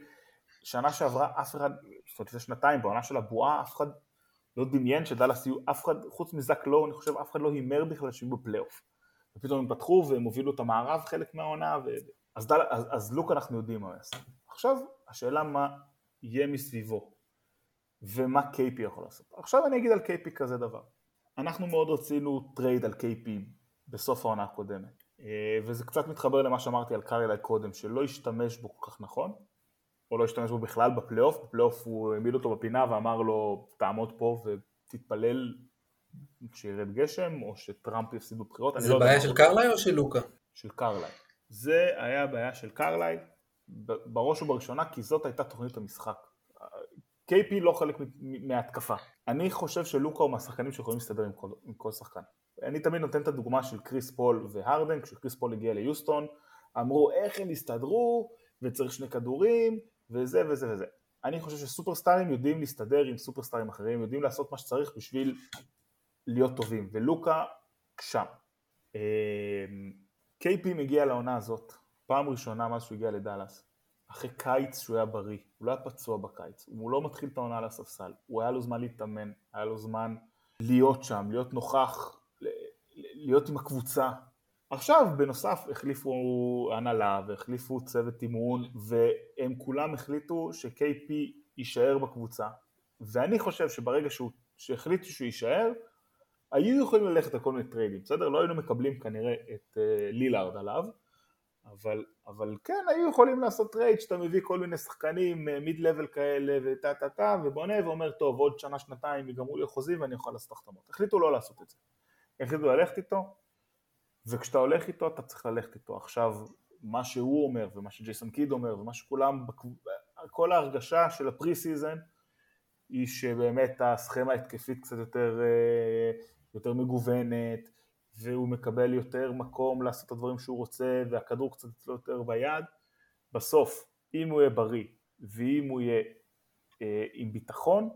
שנה שעברה אף אחד, זאת אומרת לפני שנתיים, בעונה של הבועה אף אחד לא דמיין שדאלאס יהיו, אף אחד, חוץ מזק לואו, אני חושב אף אחד לא הימר בכלל שיהיו בפלייאוף. ופתאום הם פתחו והם הובילו את המערב חלק מהעונה, ו... אז, דל... אז, אז לוקה אנחנו יודעים מה הוא יעשה. עכשיו, השאלה מה יהיה מסביבו, ומה KP יכול לעשות. עכשיו אני אגיד על KP כזה דבר. אנחנו מאוד רצינו trade על KP בסוף העונה הקודמת, אה, וזה קצת מתחבר למה שאמרתי על קרלייל קודם, שלא השתמש בו כל כך נכון, או לא השתמש בו בכלל בפלייאוף, בפלייאוף הוא העמיד אותו בפינה ואמר לו תעמוד פה ותתפלל שירד גשם, או שטראמפ יפסיד בבחירות. אני זה לא בעיה של קרלייל או של לוקה? של קרלייל. זה היה הבעיה של קרלייל, בראש ובראשונה כי זאת הייתה תוכנית המשחק. KP לא חלק מההתקפה. אני חושב שלוקה הוא מהשחקנים שיכולים להסתדר עם כל, עם כל שחקן. אני תמיד נותן את הדוגמה של קריס פול והרדן, כשקריס פול הגיע ליוסטון, אמרו איך הם יסתדרו, וצריך שני כדורים, וזה וזה וזה. אני חושב שסופרסטארים יודעים להסתדר עם סופרסטארים אחרים, יודעים לעשות מה שצריך בשביל להיות טובים, ולוקה שם. KP אמ, מגיע לעונה הזאת, פעם ראשונה מאז שהוא הגיע לדאלאס, אחרי קיץ שהוא היה בריא, הוא לא היה פצוע בקיץ, הוא לא מתחיל את העונה על הספסל, הוא היה לו זמן להתאמן, היה לו זמן להיות שם, להיות נוכח, להיות עם הקבוצה. עכשיו בנוסף החליפו הנהלה והחליפו צוות אימון והם כולם החליטו ש-KP יישאר בקבוצה ואני חושב שברגע שהוא, שהחליטו שהוא יישאר היו יכולים ללכת על כל מיני טריידים, בסדר? לא היינו מקבלים כנראה את uh, לילארד עליו אבל, אבל כן היו יכולים לעשות trade שאתה מביא כל מיני שחקנים mid uh, level כאלה וטה טה טה ובונה ואומר טוב עוד שנה שנתיים יגמרו לי חוזים ואני אוכל לעשות החתמות. החליטו לא לעשות את זה. החליטו ללכת איתו וכשאתה הולך איתו אתה צריך ללכת איתו. עכשיו מה שהוא אומר ומה שג'ייסון קיד אומר ומה שכולם כל ההרגשה של ה preseason היא שבאמת הסכמה ההתקפית קצת יותר, אה, יותר מגוונת והוא מקבל יותר מקום לעשות את הדברים שהוא רוצה והכדור קצת אצלו יותר ביד בסוף אם הוא יהיה בריא ואם הוא יהיה אה, עם ביטחון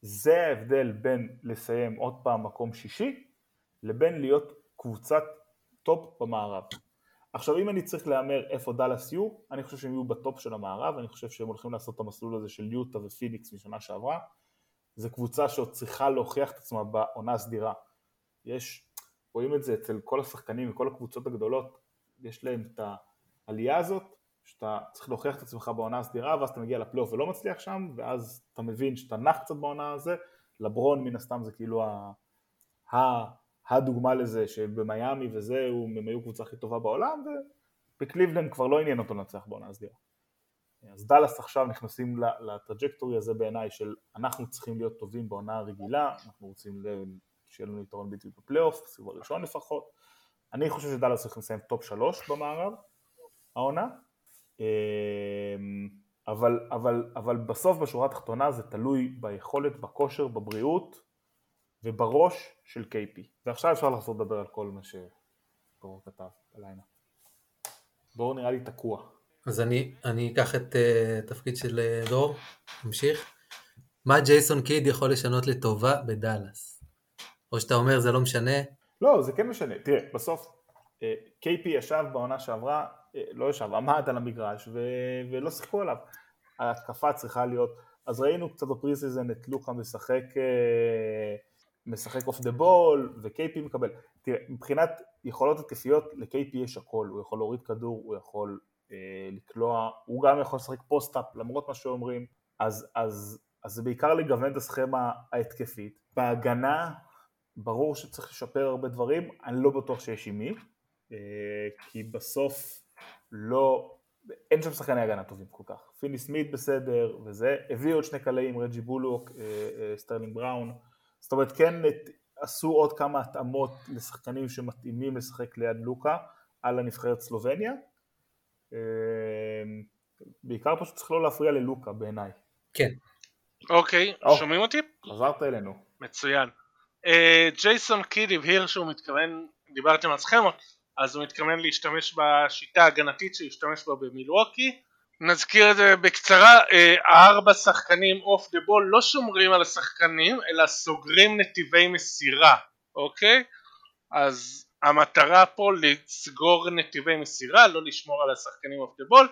זה ההבדל בין לסיים עוד פעם מקום שישי לבין להיות קבוצת top במערב. עכשיו אם אני צריך להמר איפה דאלאס יהיו, אני חושב שהם יהיו ב top של המערב, אני חושב שהם הולכים לעשות את המסלול הזה של יוטה ופיניקס משנה שעברה, זו קבוצה שעוד צריכה להוכיח את עצמה בעונה סדירה. יש, רואים את זה אצל כל השחקנים וכל הקבוצות הגדולות, יש להם את העלייה הזאת, שאתה צריך להוכיח את עצמך בעונה הסדירה ואז אתה מגיע לפלייאוף ולא מצליח שם ואז אתה מבין שאתה נח קצת בעונה הזה, לברון מן הסתם זה כאילו ה... ה... הדוגמה לזה שבמיאמי וזה הם היו קבוצה הכי טובה בעולם ובקליבלנד כבר לא עניין אותו לנצח בעונה הסדירה. אז דאלאס עכשיו נכנסים ל trajectory הזה בעיניי של אנחנו צריכים להיות טובים בעונה הרגילה, אנחנו רוצים שיהיה לנו יתרון ביתי בפלייאוף, בסיבוב הראשון לפחות. אני חושב שדאלאס צריכים לסיים top שלוש במערב, העונה. אמ, אבל, אבל, אבל בסוף בשורה התחתונה זה תלוי ביכולת, בכושר, בבריאות ובראש של KP. ועכשיו אפשר לחזור לדבר על כל מה שדרור כתב בלילה. דרור נראה לי תקוע. אז אני, אני אקח את uh, של uh, דרור, נמשיך. מה ג'ייסון קיד יכול לשנות לטובה בדאלאס? או שאתה אומר זה לא משנה? לא, זה כן משנה. תראה, בסוף uh, אה, ישב בעונה שעברה, uh, לא ישב, עמד על המגרש ו- ולא שיחקו עליו. ההתקפה צריכה להיות, אז ראינו קצת ב preseason את לוקה משחק uh, משחק off the ball, ו-KP מקבל. תראה, מבחינת יכולות התקפיות, ל-KP יש הכל, הוא יכול להוריד כדור, הוא יכול אה, לקלוע, הוא גם יכול לשחק post-up, למרות מה שאומרים, אז, אז, אז זה בעיקר לגוון את הסכמה ההתקפית. בהגנה, ברור שצריך לשפר הרבה דברים, אני לא בטוח שיש עם מי, אה, כי בסוף לא, אין שם שחקני הגנה טובים כל כך. פיני סמית בסדר, וזה, הביא עוד שני קלעים, רג'י בולוק, אה, אה, סטרלינג בראון, זאת אומרת כן עשו עוד כמה התאמות לשחקנים שמתאימים לשחק ליד לוקה על הנבחרת סלובניה בעיקר פשוט צריך לא להפריע ללוקה בעיניי. כן. אוקיי, שומעים אותי? חזרת אלינו. מצוין. אה, ג'ייסון קיד הבהיר שהוא מתכוון, דיברתם על סכמות, אז הוא מתכוון להשתמש בשיטה ההגנתית שהשתמש בה במילווקי נזכיר את זה בקצרה, אה, הארבע שחקנים off the ball לא שומרים על השחקנים אלא סוגרים נתיבי מסירה, אוקיי? אז המטרה פה לסגור נתיבי מסירה, לא לשמור על השחקנים off the ball.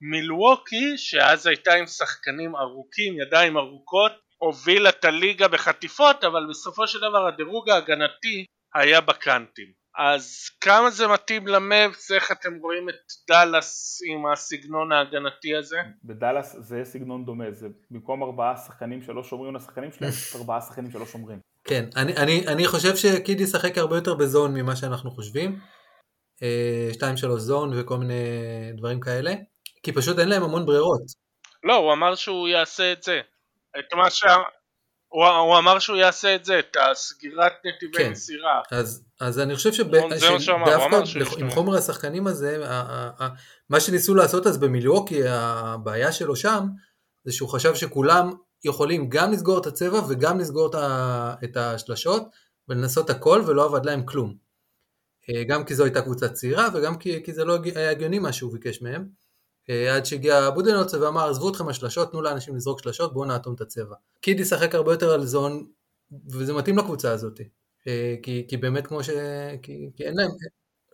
מילווקי שאז הייתה עם שחקנים ארוכים, ידיים ארוכות, הובילה את הליגה בחטיפות אבל בסופו של דבר הדירוג ההגנתי היה בקאנטים. אז כמה זה מתאים למבס, איך אתם רואים את דאלאס עם הסגנון ההגנתי הזה? בדאלאס זה סגנון דומה, זה במקום ארבעה שחקנים שלא שומרים לשחקנים שלהם, יש [laughs] ארבעה שחקנים שלא שומרים. כן, אני, אני, אני חושב שקיד ישחק הרבה יותר בזון ממה שאנחנו חושבים. אה, שתיים שלוש זון וכל מיני דברים כאלה, כי פשוט אין להם המון ברירות. לא, הוא אמר שהוא יעשה את זה. את מה שה... הוא, הוא אמר שהוא יעשה את זה, את הסגירת נתיבי כן. מסירה. אז, אז אני חושב שדווקא עם ישתמש. חומר השחקנים הזה, ה- ה- ה- מה שניסו לעשות אז במילווקי, הבעיה שלו שם, זה שהוא חשב שכולם יכולים גם לסגור את הצבע וגם לסגור את ה- את השלשות, ולנסות הכל, ולא עבד להם כלום. אה, גם כי זו הייתה קבוצה צעירה, וגם כי, כי זה לא היה הגיוני מה שהוא ביקש מהם. אה, עד שהגיע בודנוצה ואמר, עזבו אתכם השלשות, תנו לאנשים לזרוק שלשות, בואו נאטום את הצבע. קיד ישחק הרבה יותר על זון, וזה מתאים לקבוצה הזאת. אה, כי, כי באמת כמו ש... כי, כי אין להם...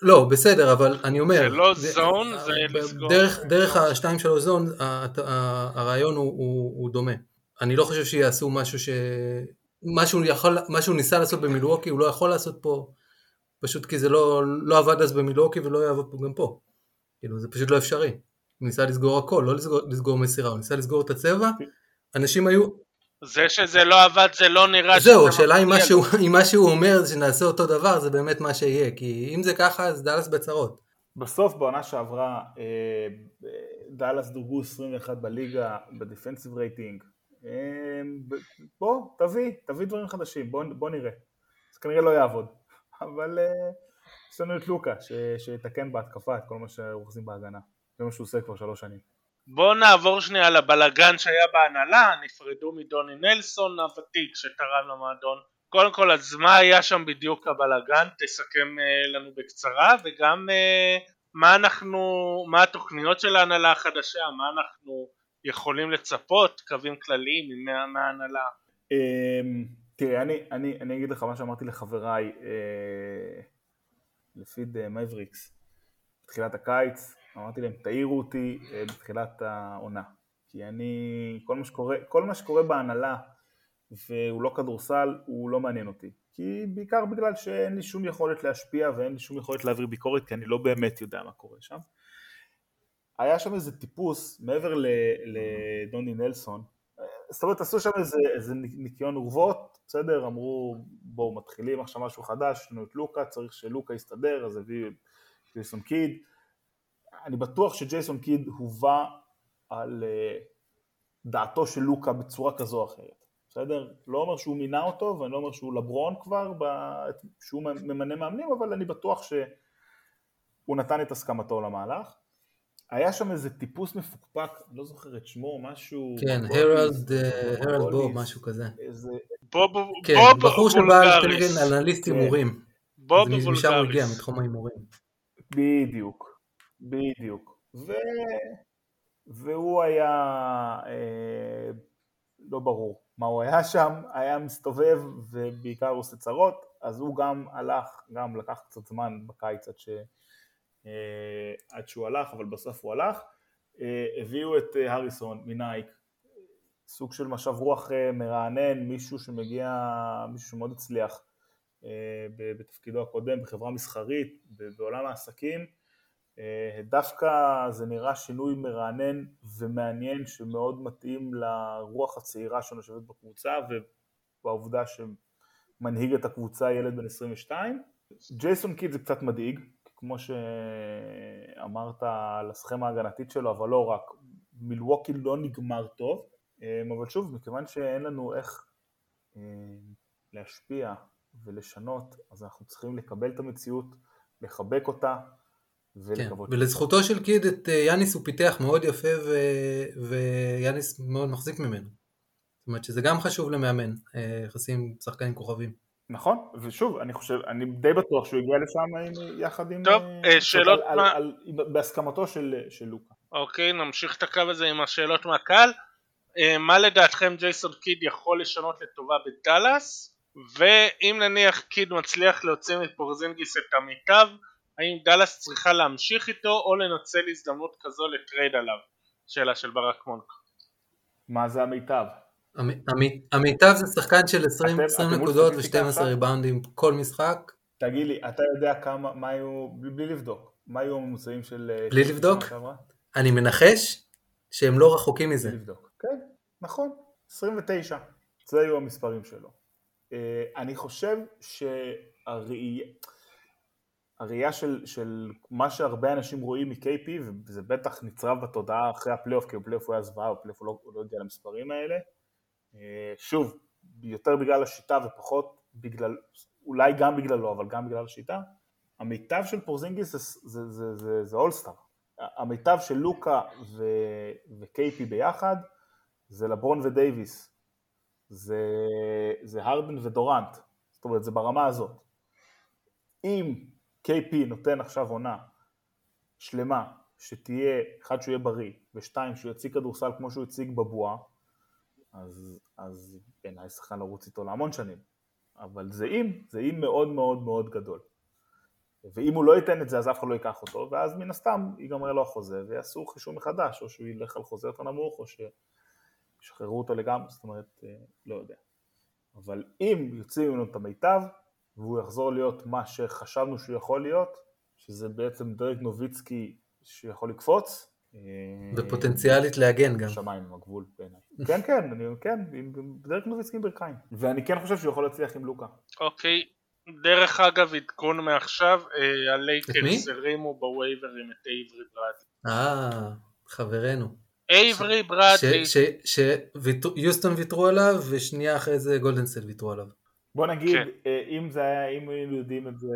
לא, בסדר, אבל אני אומר... זה לא זון, זה ב- לסגור- דרך, דרך השתיים שלוש זון, הרעיון הוא, הוא, הוא דומה. אני לא חושב שיעשו משהו ש... משהו, יכול, משהו ניסה לעשות במילווקי, הוא לא יכול לעשות פה, פשוט כי זה לא, לא עבד אז במילווקי ולא יעבוד פה גם פה. כאילו, זה פשוט לא אפשרי. הוא ניסה לסגור הכל, לא לסגור, לסגור מסירה, הוא ניסה לסגור את הצבע, אנשים היו, זה שזה לא עבד זה לא נראה זהו, שזה השאלה אם מפריע מה שהוא- לו. אם מה שהוא אומר זה שנעשה אותו דבר, זה באמת מה שיהיה, כי אם זה ככה אז דאלאס בצרות. בסוף בעונה שעברה אה, דאלאס דורגו 21 בליגה בדיפנסיב רייטינג. אה, ב- בוא, תביא, תביא דברים חדשים, בוא, בוא נראה. זה כנראה לא יעבוד, אבל אה, יש לנו את לוקה ש- שיתקן בהתקפה את כל מה שאוחזים בהגנה. זה מה שהוא עושה כבר שלוש שנים. בואו נעבור שנייה לבלגן שהיה בהנהלה, נפרדו מדוני נלסון הוותיק שתרם למועדון. קודם כל, אז מה היה שם בדיוק הבלגן? תסכם אה, לנו בקצרה, וגם אה, מה אנחנו, מה התוכניות של ההנהלה החדשה, מה אנחנו יכולים לצפות, קווים כלליים מה- מההנהלה. אמ, תראה, אני, אני, אני אגיד לך מה שאמרתי לחבריי אה, לפיד אה, מייבריקס בתחילת הקיץ, אמרתי להם תעירו אותי אה, בתחילת העונה, כי אני, כל מה שקורה, כל מה שקורה בהנהלה והוא לא כדורסל, הוא לא מעניין אותי, כי בעיקר בגלל שאין לי שום יכולת להשפיע ואין לי שום יכולת להעביר ביקורת, כי אני לא באמת יודע מה קורה שם. היה שם איזה טיפוס, מעבר לדוני נלסון, זאת אומרת עשו שם איזה, איזה ניקיון אורוות, בסדר, אמרו בואו מתחילים עכשיו משהו חדש, יש לנו את לוקה, צריך שלוקה יסתדר, אז הביאו את ג'ייסון קיד. אני בטוח שג'ייסון קיד הובא על אה, דעתו של לוקה בצורה כזו או אחרת, בסדר? לא אומר שהוא מינה אותו ואני לא אומר שהוא לברון כבר, שהוא ממנה מאמנים, אבל אני בטוח שהוא נתן את הסכמתו למהלך. היה שם איזה טיפוס מפוקפק, לא זוכר את שמו, משהו... כן, הרלד, אה, הרלד בוב, משהו כזה. איזה... בוב, כן, בוב בחור שבא וולגריס. כנגד אנליסט כן. הימורים. בוב אז משם הוא הגיע, וולגריס. מתחום ההימורים. בדיוק, בדיוק. ו... והוא היה אה, לא ברור מה הוא היה שם, היה מסתובב ובעיקר עושה צרות, אז הוא גם הלך, גם לקח קצת זמן בקיץ עד, ש... אה, עד שהוא הלך, אבל בסוף הוא הלך. אה, הביאו את אה, הריסון מנייק, סוג של משב רוח אה, מרענן, מישהו שמגיע, מישהו שמאוד הצליח אה, בתפקידו הקודם בחברה מסחרית, בעולם העסקים. אה, דווקא זה נראה שינוי מרענן ומעניין שמאוד מתאים לרוח הצעירה שנושבת בקבוצה ובעובדה שמנהיג את הקבוצה ילד בן 22. ג'ייסון קיד זה קצת מדאיג, כמו שאמרת על הסכמה ההגנתית שלו, אבל לא רק, מילווקי לא נגמר טוב, אה, אבל שוב, מכיוון שאין לנו איך אה, להשפיע ולשנות, אז אנחנו צריכים לקבל את המציאות, לחבק אותה כן. ולקוות. ולזכותו של קיד את אה, יאניס הוא פיתח מאוד יפה ו- ויאניס מאוד מחזיק ממנו. זאת אומרת שזה גם חשוב למאמן, אה, יחסים עם שחקנים כוכבים. נכון, ושוב, אני חושב, אני די בטוח שהוא הגיע לשם עם, יחד עם... טוב, אה, אה, שאלות על, מה- על, על, בהסכמתו של, של לוקה. אוקיי, נמשיך את הקו הזה עם השאלות מהקהל. אה, מה לדעתכם ג'ייסון קיד יכול לשנות לטובה בדאלאס? ואם נניח קיד מצליח להוציא מפורזינגיס את המיטב, האם דאלאס צריכה להמשיך איתו או לנצל הזדמנות כזו ל trade עליו? שאלה של ברק מונק. מה זה המיטב? המ- המ- המיטב זה שחקן של 20, אתם- 20 אתם מול נקודות סטטיסטיקה ו-12 עכשיו? ריבאונדים כל משחק. תגיד לי, אתה יודע כמה, מה היו, בלי, בלי לבדוק, מה היו הממוצעים של... אה, בלי של לבדוק? אני מנחש שהם לא רחוקים מזה. בלי לבדוק. כן, נכון, 29. זה היו המספרים שלו. אה, אני חושב שהראייה... הראייה של, של מה שהרבה אנשים רואים מ-KP, וזה בטח נצרב בתודעה אחרי הפלייאוף, כי בפלייאוף הוא היה זוועה, בפלייאוף הוא לא, הוא לא הגיע למספרים האלה. אה, שוב, יותר בגלל השיטה ופחות בגלל, אולי גם בגללו, אבל גם בגלל השיטה, המיטב של פורזינגיס זה, אולסטאר. המיטב של לוקה ו, ו KP ביחד זה לברון ודייוויס, זה, זה הרדן ודורנט, זאת אומרת זה ברמה הזאת. אם KP נותן עכשיו עונה שלמה, שתהיה, אחד שהוא יהיה בריא, ושתיים שהוא יציג כדורסל כמו שהוא הציג בבועה, אז, אז בעיניי שחקן לרוץ איתו להמון שנים. אבל זה אם, זה אם מאוד מאוד מאוד גדול. ואם הוא לא ייתן את זה אז אף אחד לא ייקח אותו, ואז מן הסתם ייגמר לו החוזה ויעשו חישוב מחדש, או שהוא ילך על חוזה יותר נמוך, או שישחררו אותו לגמרי, זאת אומרת, אה, לא יודע. אבל אם יוציאו ממנו את המיטב, והוא יחזור להיות מה שחשבנו שהוא יכול להיות, שזה בעצם דרג נוביצקי שיכול לקפוץ. אה, ופוטנציאלית להגן גם. שמיים עם הגבול בעיניי. [laughs] כן, כן, אני, כן, דרג נוביצקי עם ברכיים. ואני כן חושב שהוא יכול להצליח עם לוקה. אוקיי, דרך אגב, עדכון מעכשיו, אה, הלייקרס הרימו בווייברים את אייברי ברדלי. אה, חברנו. אייברי ברדלי. שיוסטון ויתרו עליו, ושנייה אחרי זה גולדנסט ויתרו עליו. בוא נגיד, כן. אה, אם זה היה, אם היינו יודעים את זה,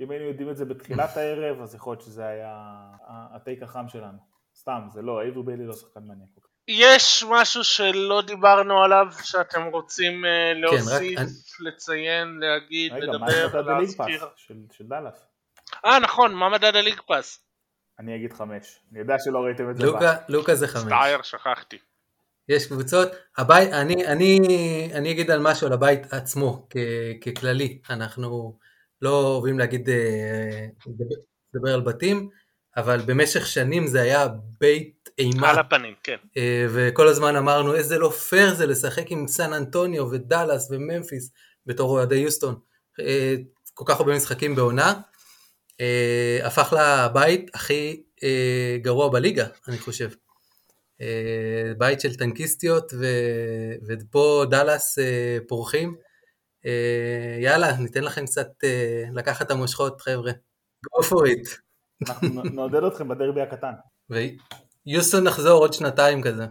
אם היינו יודעים את זה בתחילת הערב, אז יכול להיות שזה היה הטייק החם שלנו. סתם, זה לא, אייברי ביילי לא שחקן מעניין. יש משהו שלא דיברנו עליו שאתם רוצים uh, להוסיף, כן, רק... לציין, להגיד, רגע, לדבר, להזכיר? של, של דאלאס. אה נכון, מה מדד ה League Pass? אני אגיד חמש, אני יודע שלא ראיתם את זה. לוקה, לוקה זה חמש. סטייר, שכחתי. יש קבוצות, הבית, אני, אני, אני אגיד על משהו על הבית עצמו כ, ככללי, אנחנו לא אוהבים להגיד, אה, לדבר על בתים, אבל במשך שנים זה היה בית אימה. על הפנים, כן. אה, וכל הזמן אמרנו איזה לא פייר זה לשחק עם סן אנטוניו ודאלאס וממפיס בתור אוהדי יוסטון. אה, כל כך הרבה משחקים בעונה. הפך לבית הכי גרוע בליגה, אני חושב. אה, בית של טנקיסטיות, ו... ופה דאלאס אה, פורחים. אה, יאללה, ניתן לכם קצת לקחת את המושכות, חבר'ה. go for it. אנחנו נעודד אתכם בדרבי הקטן. ויוסטון נחזור עוד שנתיים כזה,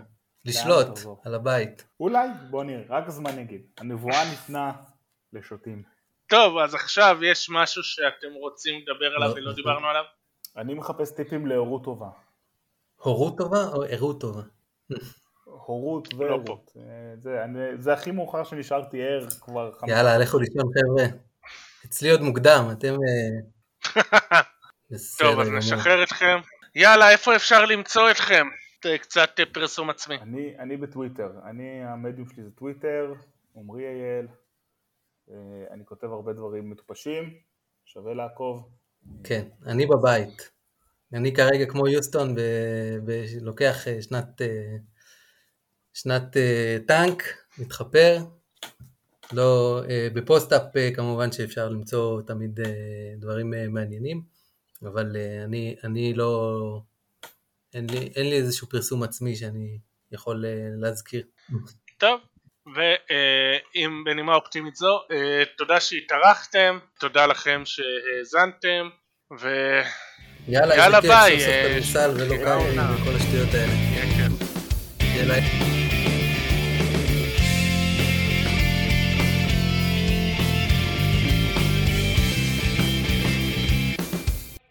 לשלוט על הבית. אולי, בוא נראה, רק הזמן יגיד. הנבואה ניתנה לשוטים. טוב, אז עכשיו יש משהו שאתם רוצים לדבר עליו לא, ולא דיברנו עליו? אני מחפש טיפים להורות טובה. הורות טובה או ערות טובה? הורות וערות. אה, זה, זה הכי מאוחר שנשארתי ער כבר חמש. יאללה, לכו לישון חבר'ה. אצלי עוד מוקדם, אתם... אה, [laughs] טוב, אז נשחרר אתכם. יאללה, איפה אפשר למצוא אתכם? קצת אה, פרסום עצמי. אני, אני בטוויטר, אני, המדיום שלי זה טוויטר, עמרי אייל, אני כותב הרבה דברים מטופשים, שווה לעקוב. כן, אני בבית. אני כרגע כמו יוסטון, לוקח אה, שנת, אה, שנת אה, טנק, מתחפר, לא, ב post-up כמובן שאפשר למצוא תמיד דברים מעניינים, אבל אני, אני לא, אין לי, אין לי איזשהו פרסום עצמי שאני יכול להזכיר. טוב, ועם בנימה אופטימית זו, תודה שהתארחתם, תודה לכם שהאזנתם, ו... יאללה, יאללה ביי. סוף סוף כדורסל ולא קארי וכל השטויות האלה. כן, כן. יאללה.